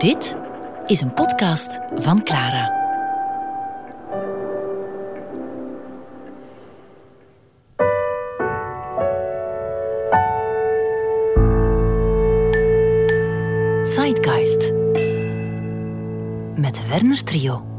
Dit is een podcast van Clara. Zeitgeist met Werner Trio.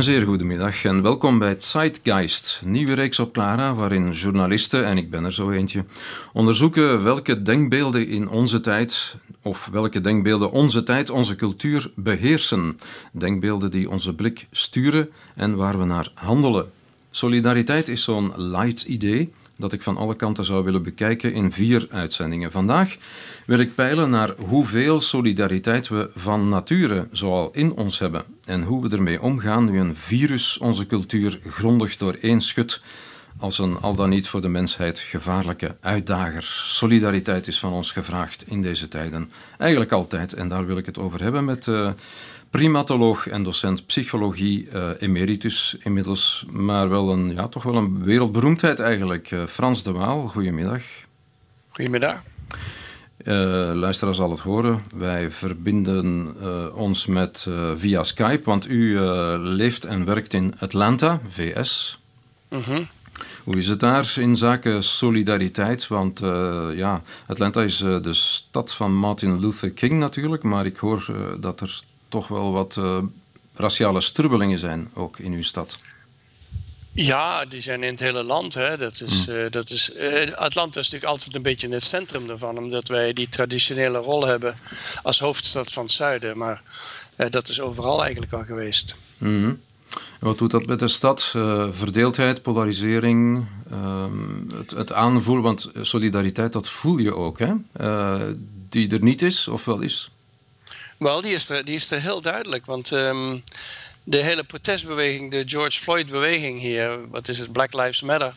Een zeer goede middag en welkom bij Zeitgeist, nieuwe reeks op Clara, waarin journalisten, en ik ben er zo eentje, onderzoeken welke denkbeelden in onze tijd, of welke denkbeelden onze tijd, onze cultuur beheersen. Denkbeelden die onze blik sturen en waar we naar handelen. Solidariteit is zo'n light idee dat ik van alle kanten zou willen bekijken in vier uitzendingen. Vandaag wil ik peilen naar hoeveel solidariteit we van nature zoal in ons hebben en hoe we ermee omgaan nu een virus onze cultuur grondig dooreenschudt als een al dan niet voor de mensheid gevaarlijke uitdager. Solidariteit is van ons gevraagd in deze tijden. Eigenlijk altijd. En daar wil ik het over hebben met uh, primatoloog en docent psychologie uh, emeritus inmiddels. Maar wel een, ja, toch wel een wereldberoemdheid eigenlijk. Uh, Frans de Waal, goedemiddag. Goedemiddag. Uh, luisteraars zal het horen. Wij verbinden ons met via Skype, want u leeft en werkt in Atlanta, VS. Mm -hmm. Hoe is het daar in zaken solidariteit? Want ja, Atlanta is de stad van Martin Luther King natuurlijk, maar ik hoor dat er toch wel wat raciale strubbelingen zijn, ook in uw stad. Ja, die zijn in het hele land. Hè. Dat is, mm. uh, dat is, uh, Atlanta is natuurlijk altijd een beetje het centrum daarvan, omdat wij die traditionele rol hebben als hoofdstad van het zuiden. Maar dat is overal eigenlijk al geweest. Mm -hmm. Wat doet dat met de stad? verdeeldheid, polarisering, ehm, het, het, aanvoelen, want solidariteit, dat voel je ook, hè? die er niet is of wel is? Wel, die is er, die is er heel duidelijk, want... Um, de hele protestbeweging, de George Floyd-beweging hier, wat is het, Black Lives Matter,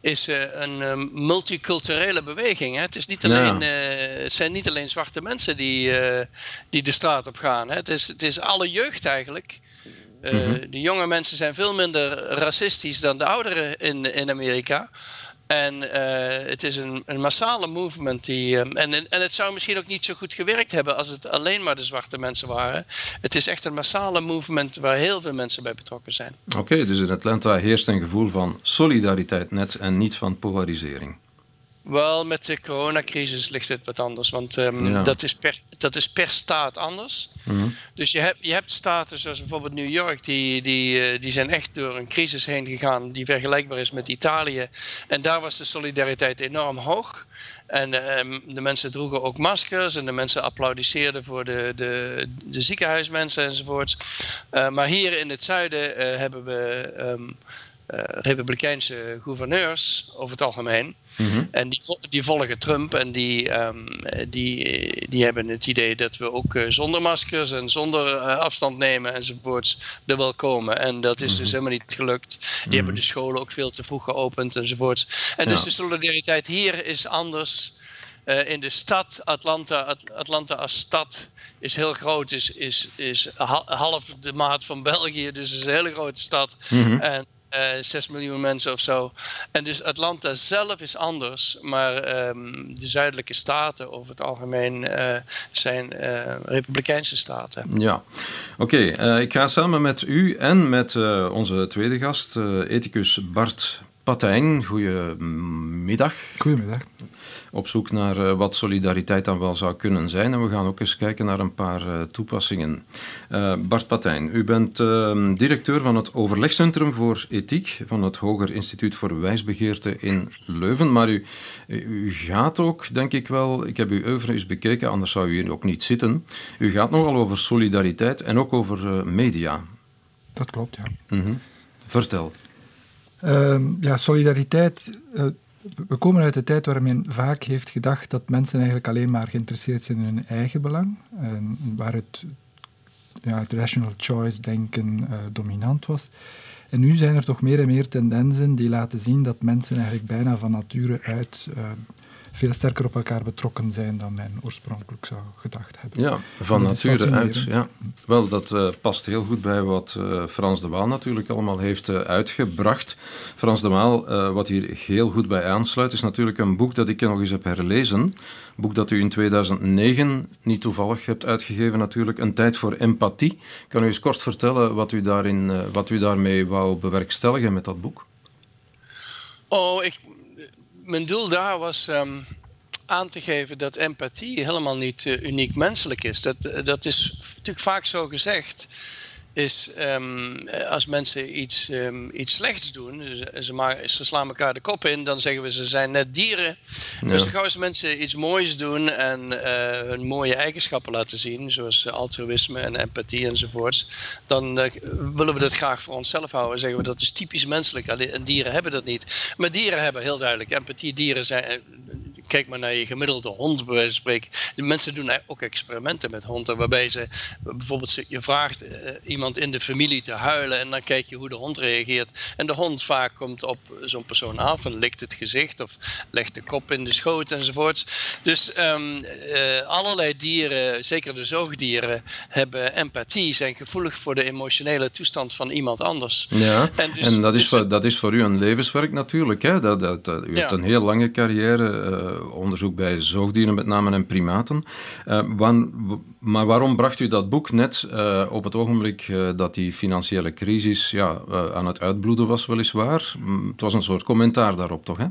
is uh, een um, multiculturele beweging. Hè? Het, is niet alleen, ja. uh, het zijn niet alleen zwarte mensen die, uh, die de straat op gaan. Hè? Het, is, het is alle jeugd eigenlijk. Mm -hmm. De jonge mensen zijn veel minder racistisch dan de ouderen in, in Amerika. En uh, het is een, een, massale movement. Die, um, en, en het zou misschien ook niet zo goed gewerkt hebben als het alleen maar de zwarte mensen waren. Het is echt een massale movement waar heel veel mensen bij betrokken zijn. Oké, dus in Atlanta heerst een gevoel van solidariteit net en niet van polarisering. Wel, met de coronacrisis ligt het wat anders. Want um, ja. dat, is per, dat is per staat anders. Mm -hmm. Dus je hebt, je hebt staten zoals bijvoorbeeld New York, die, die, die zijn echt door een crisis heen gegaan die vergelijkbaar is met Italië. En daar was de solidariteit enorm hoog. En um, de mensen droegen ook maskers en de mensen applaudisseerden voor de, de, de ziekenhuismensen enzovoorts. Uh, maar hier in het zuiden uh, hebben we um, uh, republikeinse gouverneurs over het algemeen. Mm -hmm. En die, die, volgen Trump en die, um, die, die hebben het idee dat we ook uh, zonder maskers en zonder uh, afstand nemen enzovoorts er wel komen. En dat is mm -hmm. dus helemaal niet gelukt. Die mm -hmm. hebben de scholen ook veel te vroeg geopend enzovoorts. En ja. dus de solidariteit hier is anders. Uh, in de stad, Atlanta, Atlanta als stad is heel groot, is, is, is half de maat van België, dus is een hele grote stad. En uh, 6 miljoen mensen of zo. En dus Atlanta zelf is anders, maar um, de zuidelijke staten over het algemeen uh, zijn uh, republikeinse staten. Ja, oké. Okay, uh, ik ga samen met u en met onze tweede gast, ethicus Bart Patijn. Goedemiddag. Goedemiddag op zoek naar uh, wat solidariteit dan wel zou kunnen zijn. En we gaan ook eens kijken naar een paar uh, toepassingen. Uh, Bart Patijn, u bent ehm, directeur van het Overlegcentrum voor Ethiek van het Hoger Instituut voor Wijsbegeerte in Leuven. Maar u, u gaat ook, denk ik wel, ik heb uw oeuvre eens bekeken, anders zou u hier ook niet zitten. U gaat nogal over solidariteit en ook over media. Dat klopt, ja. Mm -hmm. Vertel. Uh, ja, solidariteit we komen uit de tijd waar men vaak heeft gedacht dat mensen eigenlijk alleen maar geïnteresseerd zijn in hun eigen belang, en waar het, ja, het rational choice denken uh, dominant was. En nu zijn er toch meer en meer tendensen die laten zien dat mensen eigenlijk bijna van nature uit uh, veel sterker op elkaar betrokken zijn dan men oorspronkelijk zou gedacht hebben. Ja, van nature uit. Ja. Wel, dat uh, past heel goed bij wat uh, Frans de Waal natuurlijk allemaal heeft uh, uitgebracht. Frans de Waal, wat hier heel goed bij aansluit, is natuurlijk een boek dat ik nog eens heb herlezen. Een boek dat u in 2009 niet toevallig hebt uitgegeven natuurlijk, Een tijd voor empathie. Kan u eens kort vertellen wat u, daarin, wat u daarmee wou bewerkstelligen met dat boek? Oh, ik, mijn doel daar was um, aan te geven dat empathie helemaal niet uh, uniek menselijk is. Dat, dat is natuurlijk vaak zo gezegd is um, als mensen iets, um, iets slechts doen, ze, ze, maar, ze, slaan elkaar de kop in, dan zeggen we ze zijn net dieren. Ja. Dus gauw als mensen iets moois doen en uh, hun mooie eigenschappen laten zien, zoals altruïsme en empathie enzovoorts, dan uh, willen we dat graag voor onszelf houden. Zeggen we dat is typisch menselijk en dieren hebben dat niet. Maar dieren hebben heel duidelijk empathie. Dieren zijn, kijk maar naar je gemiddelde hond, bij wijze van spreken. De mensen doen ook experimenten met honden, waarbij ze bijvoorbeeld je vraagt uh, iemand in de familie te huilen en dan kijk je hoe de hond reageert. En de hond vaak komt op zo'n persoon af en likt het gezicht of legt de kop in de schoot enzovoorts. Dus um, uh, allerlei dieren, zeker de zoogdieren, hebben empathie, zijn gevoelig voor de emotionele toestand van iemand anders. Ja, en, dus, en dat, is dus, voor, dat is voor u een levenswerk natuurlijk. Hè? Dat, dat, dat u ja. hebt een heel lange carrière. Uh, onderzoek bij zoogdieren met name en primaten. Wan, maar waarom bracht u dat boek net uh, op het ogenblik dat die financiële crisis ja, aan het uitbloeden was, weliswaar? Het was een soort commentaar daarop, toch? Hè?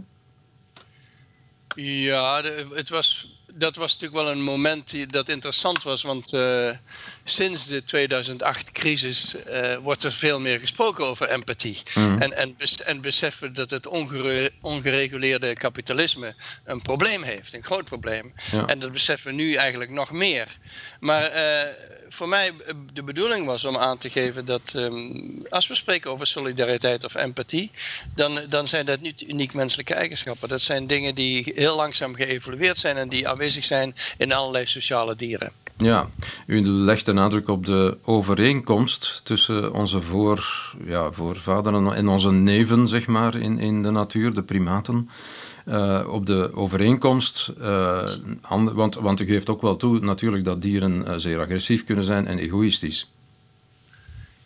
Ja, het was dat was natuurlijk wel een moment die, dat interessant was, want uh, sinds de 2008-crisis uh, eh, wordt er veel meer gesproken over empathie. Mm. En, en, en beseffen dat het ongere, ongereguleerde kapitalisme een probleem heeft, een groot probleem. Ja. En dat beseffen we nu eigenlijk nog meer. Maar uh, voor mij de bedoeling was om aan te geven dat um, als we spreken over solidariteit of empathie, dan, dan zijn dat niet uniek menselijke eigenschappen. Dat zijn dingen die heel langzaam geëvolueerd zijn en die aanwezig zijn in allerlei sociale dieren. Ja, u legt de nadruk op de overeenkomst tussen onze voor, ja, voorvaderen en onze neven, zeg maar, in, in de natuur, de primaten. Uh, op de overeenkomst, uh, want, want u geeft ook wel toe natuurlijk dat dieren uh, zeer agressief kunnen zijn en egoïstisch.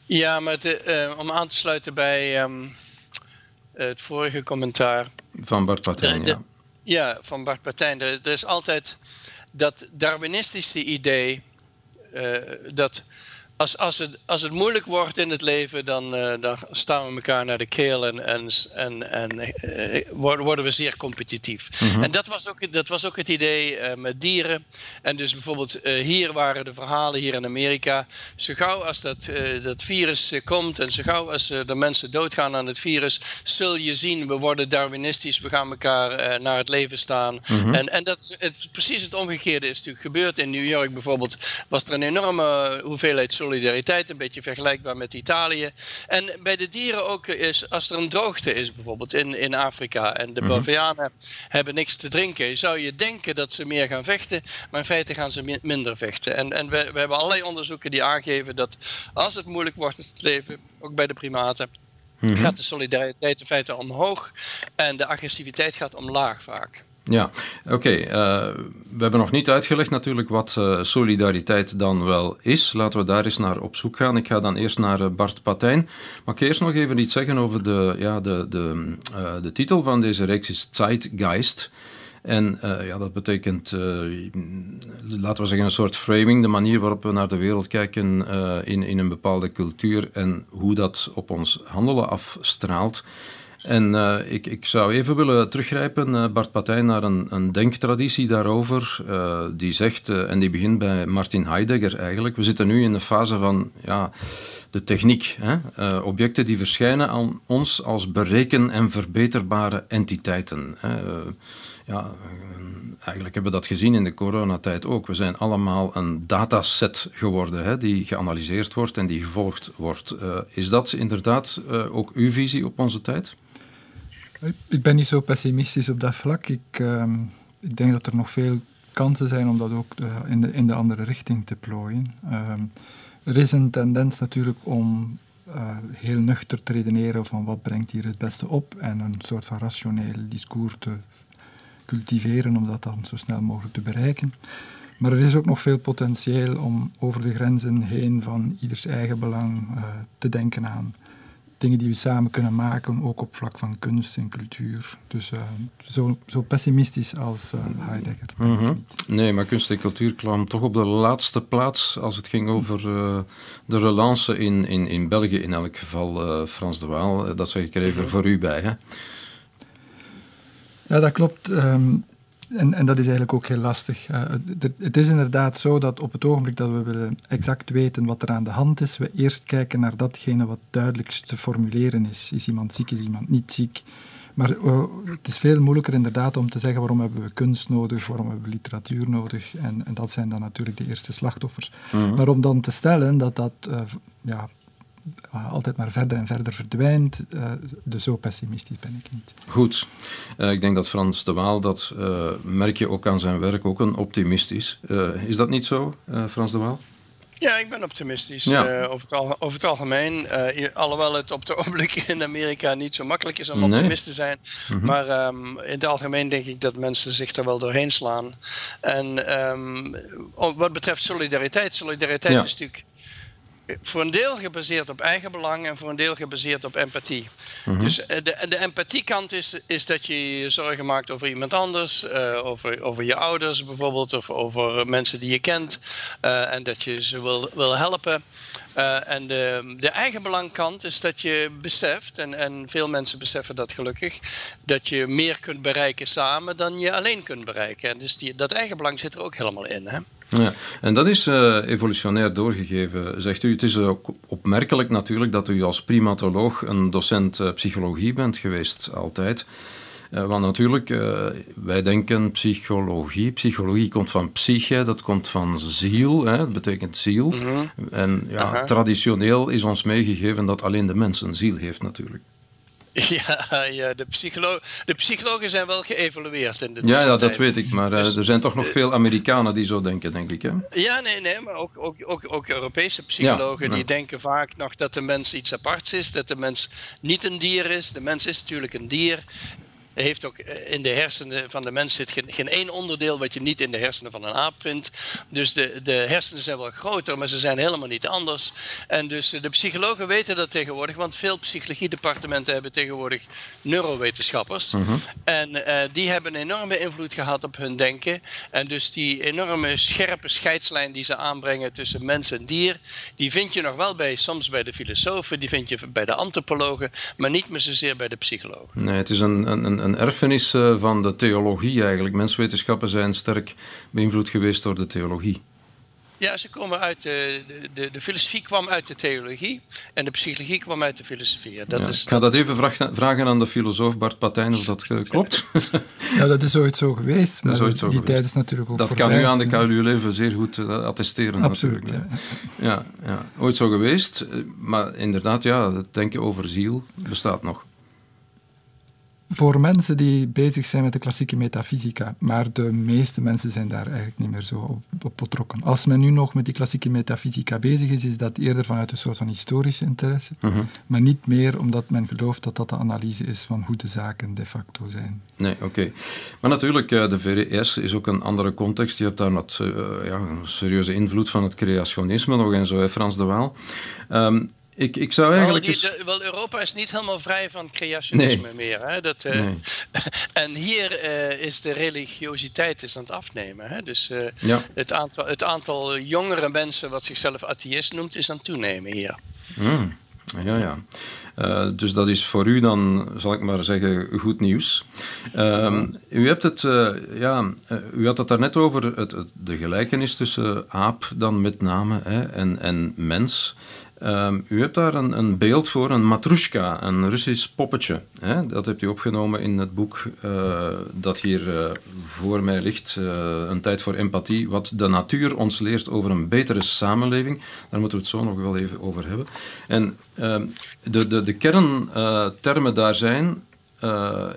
Ja, maar de, om aan te sluiten bij um, het vorige commentaar. Van Bart Patijn, ja. Ja, van Bart Patijn. Er, er is altijd dat Darwinistische idee uh, dat als, als, het, als het moeilijk wordt in het leven, dan, uh, dan staan we elkaar naar de keel en, en, en, en uh, worden we zeer competitief. Mm -hmm. En dat was ook, dat was ook het idee uh, met dieren. En dus bijvoorbeeld hier waren de verhalen hier in Amerika. Zo gauw als dat, dat virus komt en zo gauw als de mensen doodgaan aan het virus, zul je zien, we worden darwinistisch, we gaan elkaar naar het leven staan. Mm -hmm. En, en dat, het, precies het omgekeerde is natuurlijk gebeurd. In New York bijvoorbeeld was er een enorme hoeveelheid solidariteit, een beetje vergelijkbaar met Italië. En bij de dieren ook is, als er een droogte is bijvoorbeeld in, in Afrika en de Bavianen hebben niks te drinken, zou je denken dat ze meer gaan vechten, maar in feite gaan ze minder vechten. En, en we, we hebben allerlei onderzoeken die aangeven dat als het moeilijk wordt het leven, ook bij de primaten, mm -hmm. gaat de solidariteit in feite omhoog en de agressiviteit gaat omlaag vaak. Ja, oké. Uh, we hebben nog niet uitgelegd natuurlijk wat uh, solidariteit dan wel is. Laten we daar eens naar op zoek gaan. Ik ga dan eerst naar uh, Bart Patijn. Mag ik eerst nog even iets zeggen over de, ja, de, de, de titel van deze reeks is Zeitgeist. En ja, dat betekent, laten we zeggen, een soort framing, de manier waarop we naar de wereld kijken in, in een bepaalde cultuur en hoe dat op ons handelen afstraalt. En uh, ik, ik zou even willen teruggrijpen, uh, Bart Patijn, naar een, een denktraditie daarover. Uh, die zegt, en die begint bij Martin Heidegger eigenlijk. We zitten nu in de fase van ja, de techniek. Hè? objecten die verschijnen aan ons als bereken- en verbeterbare entiteiten. ja, eigenlijk hebben we dat gezien in de coronatijd ook. We zijn allemaal een dataset geworden hè, die geanalyseerd wordt en die gevolgd wordt. is dat inderdaad ook uw visie op onze tijd? Ik ben niet zo pessimistisch op dat vlak. Ik, uh, ik denk dat er nog veel kansen zijn om dat ook uh, in, de, in de andere richting te plooien. Uh, er is een tendens natuurlijk om uh, heel nuchter te redeneren van wat brengt hier het beste op en een soort van rationeel discours te cultiveren om dat dan zo snel mogelijk te bereiken. Maar er is ook nog veel potentieel om over de grenzen heen van ieders eigen belang uh, te denken aan dingen die we samen kunnen maken, ook op vlak van kunst en cultuur. Dus uh, zo, zo, pessimistisch als uh, Heidegger. Mm -hmm. Nee, maar kunst en cultuur kwam toch op de laatste plaats als het ging over uh, de relance in, in, in België, in elk geval, Frans de Waal. Dat zeg ik er even voor u bij. Hè? Ja, dat klopt. Um, en, en dat is eigenlijk ook heel lastig. Uh, het, het, is inderdaad zo dat op het ogenblik dat we willen exact weten wat er aan de hand is, we eerst kijken naar datgene wat duidelijkst te formuleren is. Is iemand ziek, is iemand niet ziek? Maar uh, het is veel moeilijker inderdaad om te zeggen waarom hebben we kunst nodig, waarom hebben we literatuur nodig. En, en dat zijn dan natuurlijk de eerste slachtoffers. Mm -hmm. Maar om dan te stellen dat dat uh, ja, altijd maar verder en verder verdwijnt. Uh, dus zo pessimistisch ben ik niet. Goed. Uh, ik denk dat Frans de Waal, dat merk je ook aan zijn werk, ook een optimist is. is dat niet zo, Frans de Waal? Ja, ik ben optimistisch ja. over, het al, over, het algemeen. alhoewel het op het ogenblik in Amerika niet zo makkelijk is om optimist te zijn. Mm -hmm. Maar um, in het algemeen denk ik dat mensen zich er wel doorheen slaan. En um, wat betreft solidariteit, solidariteit ja. is natuurlijk voor een deel gebaseerd op eigen belang en voor een deel gebaseerd op empathie. Mm -hmm. Dus de, de empathiekant is, is dat je je zorgen maakt over iemand anders, uh, over, over je ouders bijvoorbeeld, of over mensen die je kent, uh, en dat je ze wil, wil helpen. Uh, en de, de eigenbelangkant is dat je beseft, en, en veel mensen beseffen dat gelukkig, dat je meer kunt bereiken samen dan je alleen kunt bereiken. En dus die, dat eigenbelang zit er ook helemaal in. Hè? Ja, en dat is uh, evolutionair doorgegeven, zegt u. Het is ook opmerkelijk natuurlijk dat u als primatoloog een docent uh, psychologie bent geweest, altijd. Uh, want natuurlijk, wij denken psychologie. Psychologie komt van psyche, dat komt van ziel, hè, dat betekent ziel. Mm -hmm. En ja, traditioneel is ons meegegeven dat alleen de mens een ziel heeft natuurlijk. Ja, ja de, psycholo de psychologen zijn wel geëvolueerd in de Ja, ja dat weet ik, maar dus, er zijn toch nog veel Amerikanen die zo denken, denk ik. Hè? Ja, nee, nee, maar ook, ook, ook, ook Europese psychologen ja, die denken vaak nog dat de mens iets aparts is, dat de mens niet een dier is. De mens is natuurlijk een dier heeft ook in de hersenen van de mens zit geen, geen één onderdeel wat je niet in de hersenen van een aap vindt. Dus de, de hersenen zijn wel groter, maar ze zijn helemaal niet anders. En dus de psychologen weten dat tegenwoordig, want veel psychologiedepartementen hebben tegenwoordig neurowetenschappers. Mhm. En uh, die hebben een enorme invloed gehad op hun denken. En dus die enorme scherpe scheidslijn die ze aanbrengen tussen mens en dier, die vind je nog wel bij, soms bij de filosofen, die vind je bij de antropologen, maar niet meer zozeer bij de psychologen. Nee, het is een, een, een erfenis van de theologie eigenlijk. Menswetenschappen zijn sterk beïnvloed geweest door de theologie. Ja, ze komen uit de, de, de filosofie kwam uit de theologie en de psychologie kwam uit de filosofie. Dat ja, is, ik ga dat, dat even vragen aan de filosoof Bart Patijn of dat klopt. ja, dat is ooit zo geweest, maar ooit zo die geweest. tijd is natuurlijk ook Dat voorbij. kan u aan de KU Leuven zeer goed attesteren. Absoluut, ja. Ja, ja. Ooit zo geweest, maar inderdaad, ja, het denken over ziel bestaat nog voor mensen die bezig zijn met de klassieke metafysica, maar de meeste mensen zijn daar eigenlijk niet meer zo op, op betrokken. Als men nu nog met die klassieke metafysica bezig is, is dat eerder vanuit een soort van historische interesse, uh -huh. maar niet meer omdat men gelooft dat dat de analyse is van hoe de zaken de facto zijn. Nee, oké. Okay. Maar natuurlijk, de VRS is ook een andere context. Je hebt daar uh, ja, een serieuze invloed van het creationisme nog en zo, hè, Frans de Waal. Um, ik, ik zou eigenlijk. Wel, die, de, wel, Europa is niet helemaal vrij van creationisme nee. meer. Hè? Dat, uh, nee. en hier uh, is de religiositeit is aan het afnemen. Hè? Dus uh, ja. het, aantal, het aantal jongere mensen wat zichzelf atheïst noemt, is aan het toenemen hier. Mm. Ja, ja. Uh, dus dat is voor u dan, zal ik maar zeggen, goed nieuws. Uh, u hebt het, uh, ja, u had het daarnet over het, het, de gelijkenis tussen aap dan met name hè, en, en mens. Um, u hebt daar een, een, beeld voor, een matrushka, een Russisch poppetje. Hè? Dat hebt u opgenomen in het boek uh, dat hier uh, voor mij ligt, uh, Een tijd voor empathie, wat de natuur ons leert over een betere samenleving. Daar moeten we het zo nog wel even over hebben. En ehm, de, de, de kerntermen daar zijn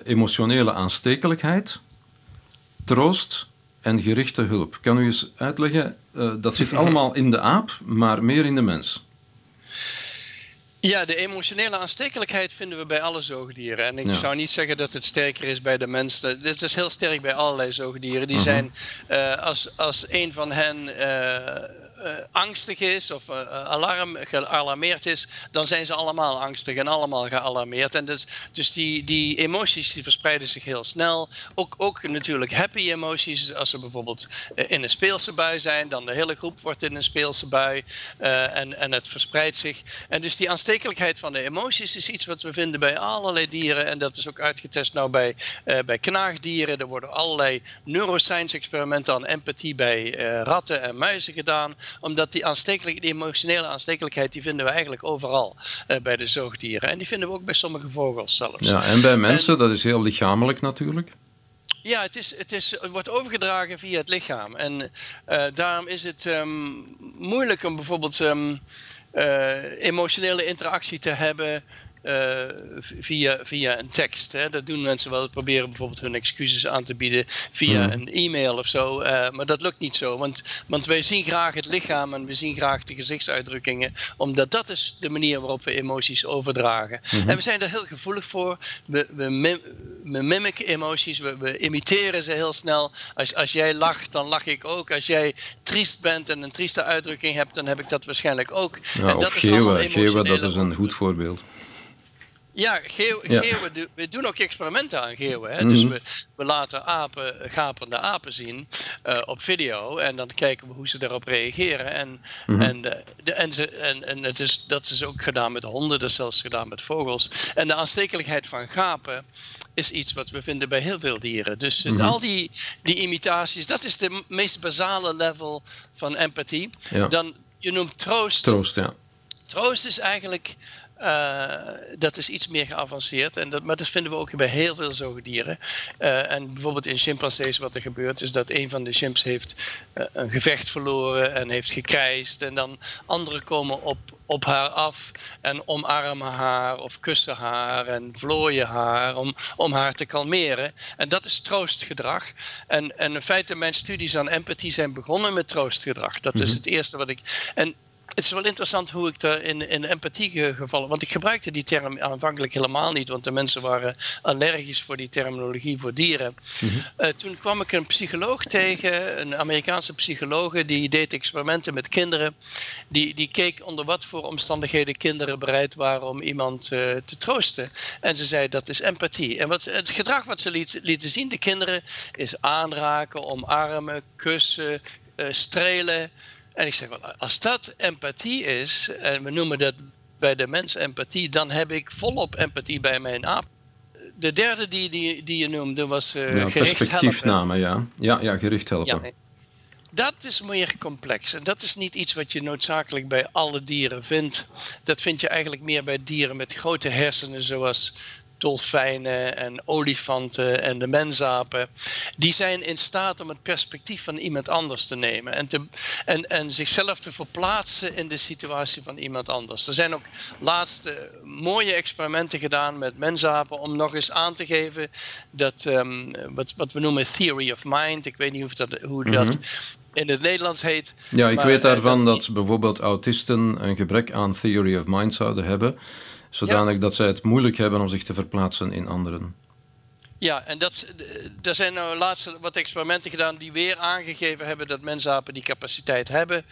emotionele aanstekelijkheid, troost en gerichte hulp. Kan u eens uitleggen, dat zit allemaal in de aap, maar meer in de mens? Ja, de emotionele aanstekelijkheid vinden we bij alle zoogdieren. En ik zou niet zeggen dat het sterker is bij de mensen. Dit is heel sterk bij allerlei zoogdieren. Die mhm. zijn, uh, als, als een van hen uh, angstig is of uh, alarm, gealarmeerd is, dan zijn ze allemaal angstig en allemaal gealarmeerd. En dus, dus die, die emoties die verspreiden zich heel snel. Ook, ook natuurlijk happy emoties. Als ze bijvoorbeeld in een speelse bui zijn, dan de hele groep wordt in een speelse bui en, en het verspreidt zich. En dus die aanstekelijkheid van de emoties is iets wat we vinden bij allerlei dieren. En dat is ook uitgetest nou bij, bij knaagdieren. Er worden allerlei neuroscience experimenten aan empathie bij ratten en muizen gedaan omdat die, aanstekelijk, die emotionele aanstekelijkheid, die vinden we eigenlijk overal uh, bij de zoogdieren. En die vinden we ook bij sommige vogels zelfs. Ja, en bij mensen, dat is heel lichamelijk natuurlijk. Ja, het, is, het, is, het wordt overgedragen via het lichaam. En uh, daarom is het um, moeilijk om bijvoorbeeld um, uh, emotionele interactie te hebben uh, via, via een tekst. Hè. Dat doen mensen wel, proberen bijvoorbeeld hun excuses aan te bieden via hmm. een e-mail of zo. Uh, maar dat lukt niet zo, want, want wij zien graag het lichaam en we zien graag de gezichtsuitdrukkingen, omdat dat is de manier waarop we emoties overdragen. Hmm. En we zijn er heel gevoelig voor. We, we, mim, we mimiken emoties, we, we, imiteren ze heel snel. Als, als jij lacht, dan lach ik ook. Als jij triest bent en een trieste uitdrukking hebt, dan heb ik dat waarschijnlijk ook. Ja, en dat of geeuwen, dat is een goed voorbeeld. Ja, geeuwen, we doen ook experimenten aan geeuwen. Hè? Dus mhm. we, we laten apen, gapende apen zien uh, op video. En dan kijken we hoe ze daarop reageren. En, mm en, de, en, ze, en, en het is, dat is ook gedaan met honden, dat is zelfs gedaan met vogels. En de aanstekelijkheid van gapen is iets wat we vinden bij heel veel dieren. Dus mm al die, die imitaties, dat is de meest basale level van empathie. Ja. Dan, je noemt troost. Troost, ja. Troost is eigenlijk uh, dat is iets meer geavanceerd. En dat, maar dat vinden we ook bij heel veel zoogdieren. Uh, en bijvoorbeeld in chimpansees wat er gebeurt is dat een van de chimps heeft uh, een gevecht verloren en heeft gekrijsd. En dan anderen komen op, op haar af en omarmen haar of kussen haar en vlooien haar om, om haar te kalmeren. En dat is troostgedrag. En, en in feite mijn studies aan empathie zijn begonnen met troostgedrag. Dat is mhm. het eerste wat ik... En het is wel interessant hoe ik daar in, in empathie gevallen. Want ik gebruikte die term aanvankelijk helemaal niet, want de mensen waren allergisch voor die terminologie voor dieren. Mhm. Eh, toen kwam ik een psycholoog tegen, een Amerikaanse psycholoog, die deed experimenten met kinderen. Die, die keek onder wat voor omstandigheden kinderen bereid waren om iemand uh, te troosten. En ze zei dat is empathie. En wat, het gedrag wat ze liet, lieten zien, de kinderen, is aanraken, omarmen, kussen, uh, strelen. En ik zeg, wel, als dat empathie is, en we noemen dat bij de mens empathie, dan heb ik volop empathie bij mijn aap. De derde die, die, die je noemde was uh, ja, gericht perspectiefname, ja. ja. Ja, gericht helpen. Ja, dat is meer complex. En dat is niet iets wat je noodzakelijk bij alle dieren vindt. Dat vind je eigenlijk meer bij dieren met grote hersenen, zoals dolfijnen en olifanten en de mensapen, die zijn in staat om het perspectief van iemand anders te nemen en, te, en, en zichzelf te verplaatsen in de situatie van iemand anders. Er zijn ook laatste mooie experimenten gedaan met mensapen om nog eens aan te geven dat um, wat, wat we noemen theory of mind, ik weet niet hoe dat, hoe dat mhm. in het Nederlands heet. Ja, ik weet daarvan dat, dat bijvoorbeeld autisten een gebrek aan theory of mind zouden hebben zodanig dat zij het moeilijk hebben om zich te verplaatsen in anderen. Ja, en dat, er zijn nou laatst wat experimenten gedaan die weer aangegeven hebben dat mensapen die capaciteit hebben.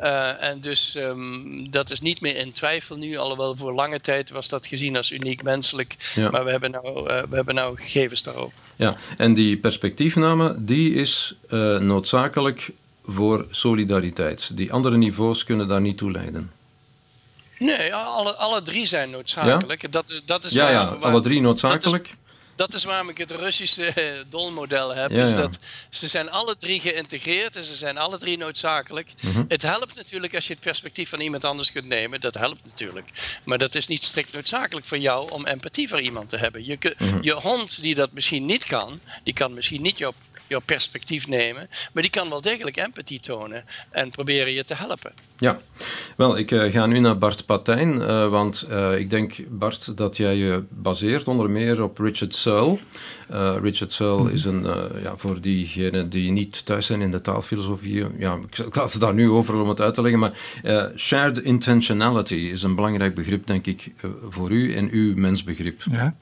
Uh, en dus um, dat is niet meer in twijfel nu, alhoewel voor lange tijd was dat gezien als uniek menselijk. Ja. Maar we hebben, nou, uh, we hebben nou gegevens daarover. Ja, en die perspectiefname die is uh, noodzakelijk voor solidariteit. Die andere niveaus kunnen daar niet toe leiden. Nee, alle, alle drie zijn noodzakelijk. Ja? Dat, dat is ja, ja, alle drie noodzakelijk. Dat is, waarom ik het Russische eh, dolmodel heb. Ja, is dat ze zijn alle drie geïntegreerd en ze zijn alle drie noodzakelijk. Mm Het helpt natuurlijk als je het perspectief van iemand anders kunt nemen. Dat helpt natuurlijk. Maar dat is niet strikt noodzakelijk voor jou om empathie voor iemand te hebben. Je, mm je hond die dat misschien niet kan, die kan misschien niet jouw jouw perspectief nemen. Maar die kan wel degelijk empathie tonen en proberen je te helpen. Ja, wel, ik uh, ga nu naar Bart Patijn, uh, want uh, ik denk, Bart, dat jij je baseert onder meer op Richard Searle. Richard Searle mm -hmm. is een, ja, voor diegenen die niet thuis zijn in de taalfilosofie, ja, ik laat ze daar nu over om het uit te leggen, maar shared intentionality is een belangrijk begrip, denk ik, voor u en uw mensbegrip. Ja,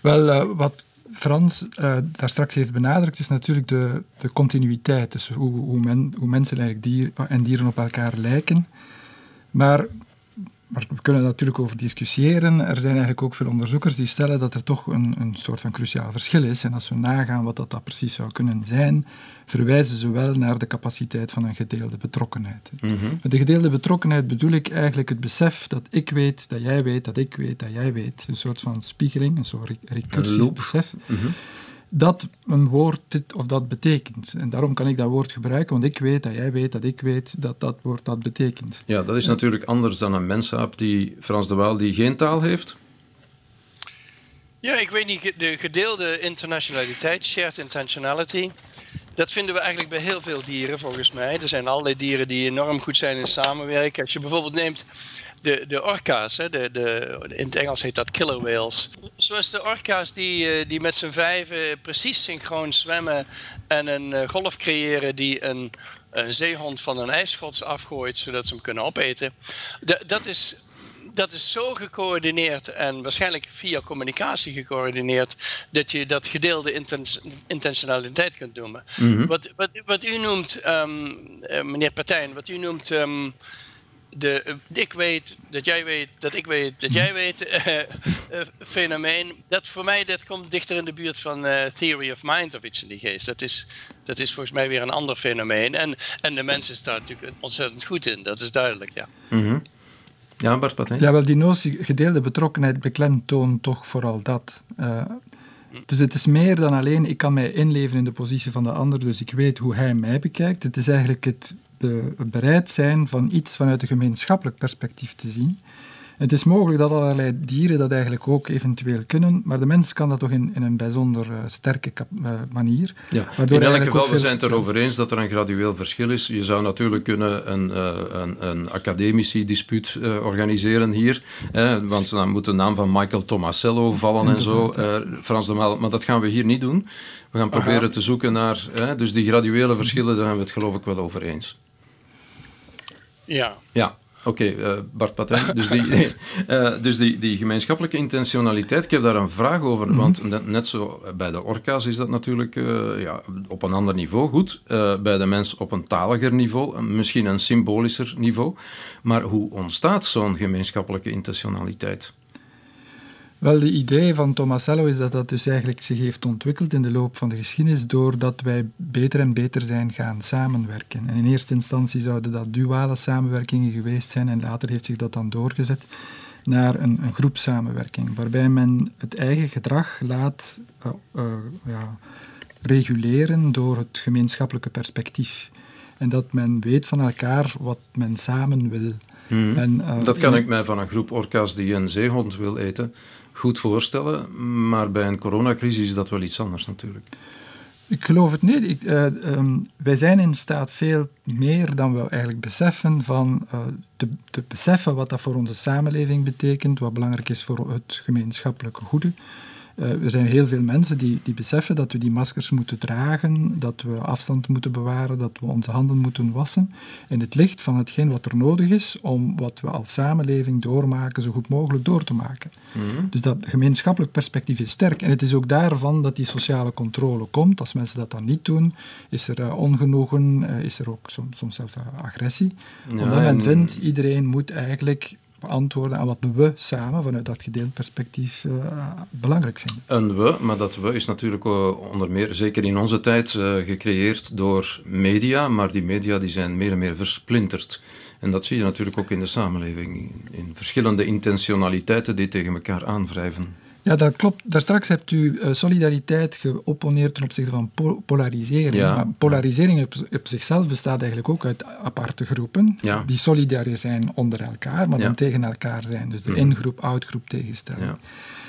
wel, wat Frans uh, daar straks heeft benadrukt, is natuurlijk de, de continuïteit tussen hoe, hoe, men, hoe mensen eigenlijk dier, en dieren op elkaar lijken. Maar, maar we kunnen er natuurlijk over discussiëren. Er zijn eigenlijk ook veel onderzoekers die stellen dat er toch een, een soort van cruciaal verschil is. En als we nagaan wat dat, dat precies zou kunnen zijn, verwijzen ze wel naar de capaciteit van een gedeelde betrokkenheid. Mm Met de gedeelde betrokkenheid bedoel ik eigenlijk het besef dat ik weet, dat jij weet, dat ik weet, dat jij weet. Een soort van spiegeling, een soort recursief besef. Mm -hmm. Dat een woord dit of dat betekent. En daarom kan ik dat woord gebruiken, want ik weet dat jij weet dat ik weet dat dat woord dat betekent. Ja, dat is natuurlijk anders dan een mensaap die, Frans de Waal, die geen taal heeft. Ja, ik weet niet, de gedeelde internationaliteit, shared intentionality, dat vinden we eigenlijk bij heel veel dieren volgens mij. Er zijn allerlei dieren die enorm goed zijn in samenwerken. Als je bijvoorbeeld neemt de, de orka's, hè, de, de, in het Engels heet dat killer whales. Zoals de orka's die, eh, die met z'n vijven precies synchroon zwemmen en een eh, golf creëren die een, een zeehond van een ijsschots afgooit zodat ze hem kunnen opeten. dat is dat is zo gecoördineerd en waarschijnlijk via communicatie gecoördineerd dat je dat gedeelde intentionaliteit kunt noemen. Mhm. wat, wat, wat u noemt, um, uh, meneer Partijn, wat u noemt. Um, de, uh, ik weet dat jij weet dat ik weet dat jij weet uh, fenomeen. Dat voor mij dat komt dichter in de buurt van theory of mind of iets in die geest. Dat is, dat is volgens mij weer een ander fenomeen. En, en de mensen staan natuurlijk ontzettend goed in, dat is duidelijk, ja. Mm ja, Bart Patijn? Ja, wel, die notie gedeelde betrokkenheid beklemtoont toch vooral dat. Uh, dus het is meer dan alleen, ik kan mij inleven in de positie van de ander, dus ik weet hoe hij mij bekijkt. Het is eigenlijk het bereid zijn van iets vanuit een gemeenschappelijk perspectief te zien. Het is mogelijk dat allerlei dieren dat eigenlijk ook eventueel kunnen, maar de mens kan dat toch in, in een bijzonder uh, sterke uh, manier. Ja. in elk geval, we zijn het erover eens dat er een gradueel verschil is. Je zou natuurlijk kunnen een, uh, een, een academici dispuut organiseren hier, want dan moet de naam van Michael Tomasello vallen en zo, Frans de Maal, maar dat gaan we hier niet doen. We gaan proberen Aha. te zoeken naar, dus die graduele verschillen, daar hebben we het geloof ik wel over eens. Ja. Ja. Oké, okay, uh, Bart Patijn. Dus, die, uh, dus die, die gemeenschappelijke intentionaliteit, ik heb daar een vraag over. Mm -hmm. Want net, net, zo bij de orka's is dat natuurlijk uh, ja, op een ander niveau goed. bij de mens op een taliger niveau, misschien een symbolischer niveau. Maar hoe ontstaat zo'n gemeenschappelijke intentionaliteit? Wel, de idee van Tomasello is dat dat dus eigenlijk zich heeft ontwikkeld in de loop van de geschiedenis doordat wij beter en beter zijn gaan samenwerken. En in eerste instantie zouden dat duale samenwerkingen geweest zijn en later heeft zich dat dan doorgezet naar een, een groepsamenwerking, waarbij men het eigen gedrag laat uh, uh, ja, reguleren door het gemeenschappelijke perspectief. En dat men weet van elkaar wat men samen wil. Hmm. En, uh, dat kan ik mij van een groep orka's die een zeehond wil eten goed voorstellen, maar bij een coronacrisis is dat wel iets anders natuurlijk. Ik geloof het niet. Ik, uh, um, wij zijn in staat veel meer dan we eigenlijk beseffen van uh, te, te, beseffen wat dat voor onze samenleving betekent, wat belangrijk is voor het gemeenschappelijke goede. Uh, er zijn heel veel mensen die, die beseffen dat we die maskers moeten dragen, dat we afstand moeten bewaren, dat we onze handen moeten wassen. In het licht van hetgeen wat er nodig is om wat we als samenleving doormaken, zo goed mogelijk door te maken. Mm-hmm. Dus dat gemeenschappelijk perspectief is sterk. En het is ook daarvan dat die sociale controle komt. Als mensen dat dan niet doen, is er uh, ongenoegen, uh, is er ook soms, soms zelfs agressie. Ja, Omdat men en... vindt, iedereen moet eigenlijk beantwoorden aan wat we samen vanuit dat gedeeld perspectief uh, belangrijk vinden. Een we, maar dat we is natuurlijk onder meer, zeker in onze tijd, uh, gecreëerd door media, maar die media die zijn meer en meer versplinterd. En dat zie je natuurlijk ook in de samenleving, in verschillende intentionaliteiten die tegen elkaar aanwrijven. Ja, dat klopt. Daarstraks hebt u uh, solidariteit geopponeerd ten opzichte van po polarisering. Ja. Maar polarisering op, op, zichzelf bestaat eigenlijk ook uit aparte groepen ja. die solidair zijn onder elkaar, maar ja. dan tegen elkaar zijn. Dus de in-groep, out-groep tegenstelling.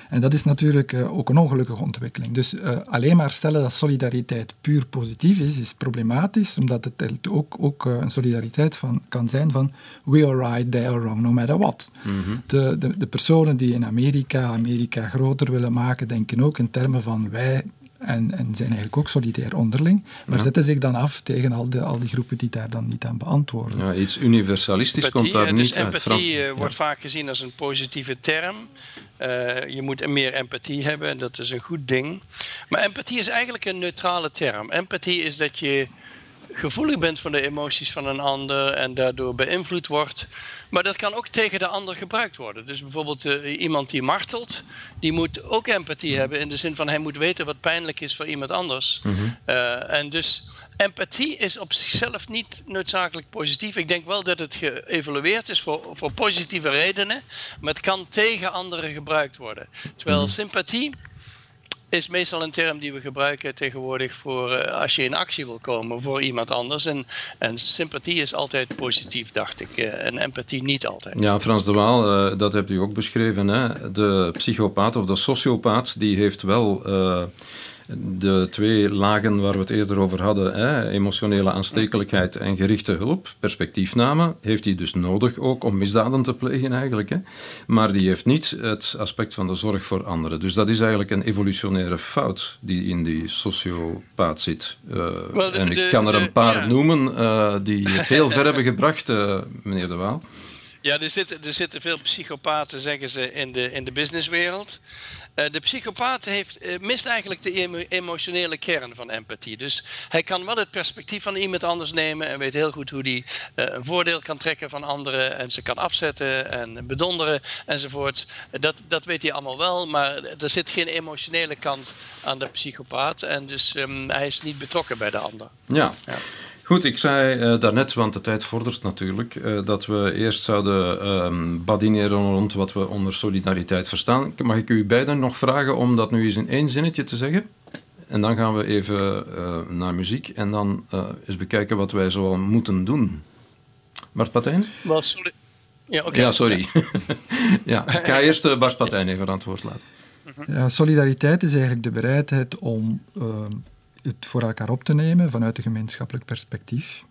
En dat is natuurlijk uh, ook een ongelukkige ontwikkeling. Dus uh, alleen maar stellen dat solidariteit puur positief is, is problematisch, omdat het ook, ook uh, een solidariteit van, kan zijn van we are right, they are wrong, no matter what. Mm -hmm. de, de, de personen die in Amerika Amerika groter willen maken, denken ook in termen van wij en, en, zijn eigenlijk ook solidair onderling, maar zetten zich dan af tegen al, de, al die groepen die daar dan niet aan beantwoorden. Ja, iets universalistisch empathie, komt daar dus niet empathie uit. Empathie wordt vaak gezien als een positieve term. Uh, je moet meer empathie hebben en dat is een goed ding. Maar empathie is eigenlijk een neutrale term. Empathie is dat je gevoelig bent voor de emoties van een ander en daardoor beïnvloed wordt. Maar dat kan ook tegen de ander gebruikt worden. Dus bijvoorbeeld uh, iemand die martelt, die moet ook empathie mhm. hebben in de zin van hij moet weten wat pijnlijk is voor iemand anders. Mm -hmm. uh, en dus empathie is op zichzelf niet noodzakelijk positief. Ik denk wel dat het geëvalueerd is voor, voor positieve redenen, maar het kan tegen anderen gebruikt worden. Terwijl -hmm. sympathie is meestal een term die we gebruiken tegenwoordig voor uh, als je in actie wil komen voor iemand anders. En, en sympathie is altijd positief, dacht ik. Uh, en empathie niet altijd. Ja, Frans de Waal, uh, dat hebt u ook beschreven. Hè? De psychopaat of de sociopaat, die heeft wel de twee lagen waar we het eerder over hadden, hè, emotionele aanstekelijkheid en gerichte hulp, perspectiefname, heeft hij dus nodig ook om misdaden te plegen eigenlijk. Hè. Maar die heeft niet het aspect van de zorg voor anderen. Dus dat is eigenlijk een evolutionaire fout die in die sociopaat zit. Uh, well, de, en ik kan er een paar ja. noemen uh, die het heel ver hebben gebracht, uh, meneer De Waal. Ja, er zitten, er zitten veel psychopaten, zeggen ze, in de, in de businesswereld. Uh, de psychopaat heeft, uh, mist eigenlijk de emo emotionele kern van empathie. Dus hij kan wel het perspectief van iemand anders nemen en weet heel goed hoe hij uh, een voordeel kan trekken van anderen en ze kan afzetten en bedonderen enzovoort. dat, dat weet hij allemaal wel, maar er zit geen emotionele kant aan de psychopaat en dus um, hij is niet betrokken bij de ander. Ja. ja. Goed, ik zei uh, daarnet, want de tijd vordert natuurlijk, uh, dat we eerst zouden um, badineren rond wat we onder solidariteit verstaan. Mag ik u beiden nog vragen om dat nu eens in één zinnetje te zeggen? En dan gaan we even uh, naar muziek en dan eens bekijken wat wij zoal moeten doen. Bart Patijn? Wel, sorry. Ja, okay. ja, sorry. ja, ik ga eerst Bart Patijn even aan het woord laten. Ja, solidariteit is eigenlijk de bereidheid om ehm, het voor elkaar op te nemen vanuit een gemeenschappelijk perspectief.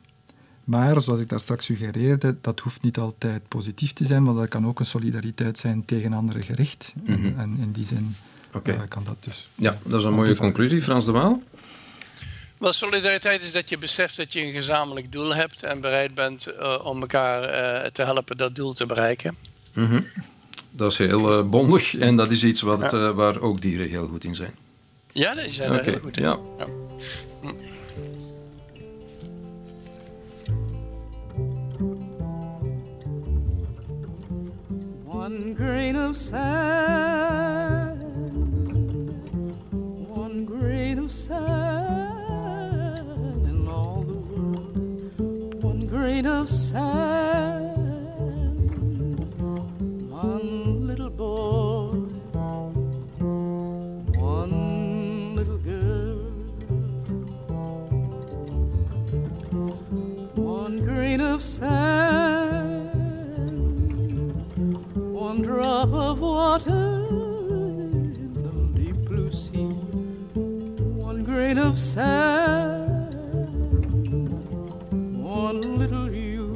Maar, zoals ik daar straks suggereerde, dat hoeft niet altijd positief te zijn, want dat kan ook een solidariteit zijn tegen anderen gericht. Mm -hmm. en, en, in die zin okay. uh, kan dat dus. Ja, dat is een mooie conclusie. Frans de Waal? Wel, solidariteit is dat je beseft dat je een gezamenlijk doel hebt en bereid bent uh, om elkaar uh, te helpen dat doel te bereiken. Mm -hmm. Dat is heel bondig en dat is iets wat, ja. waar ook dieren heel goed in zijn. Ja, die zijn okay. heel goed in. Ja. ja. One grain of sand, one grain of sand in all the world, one grain of sand, of sand one drop of water in the deep blue sea, one grain of sand, one little you,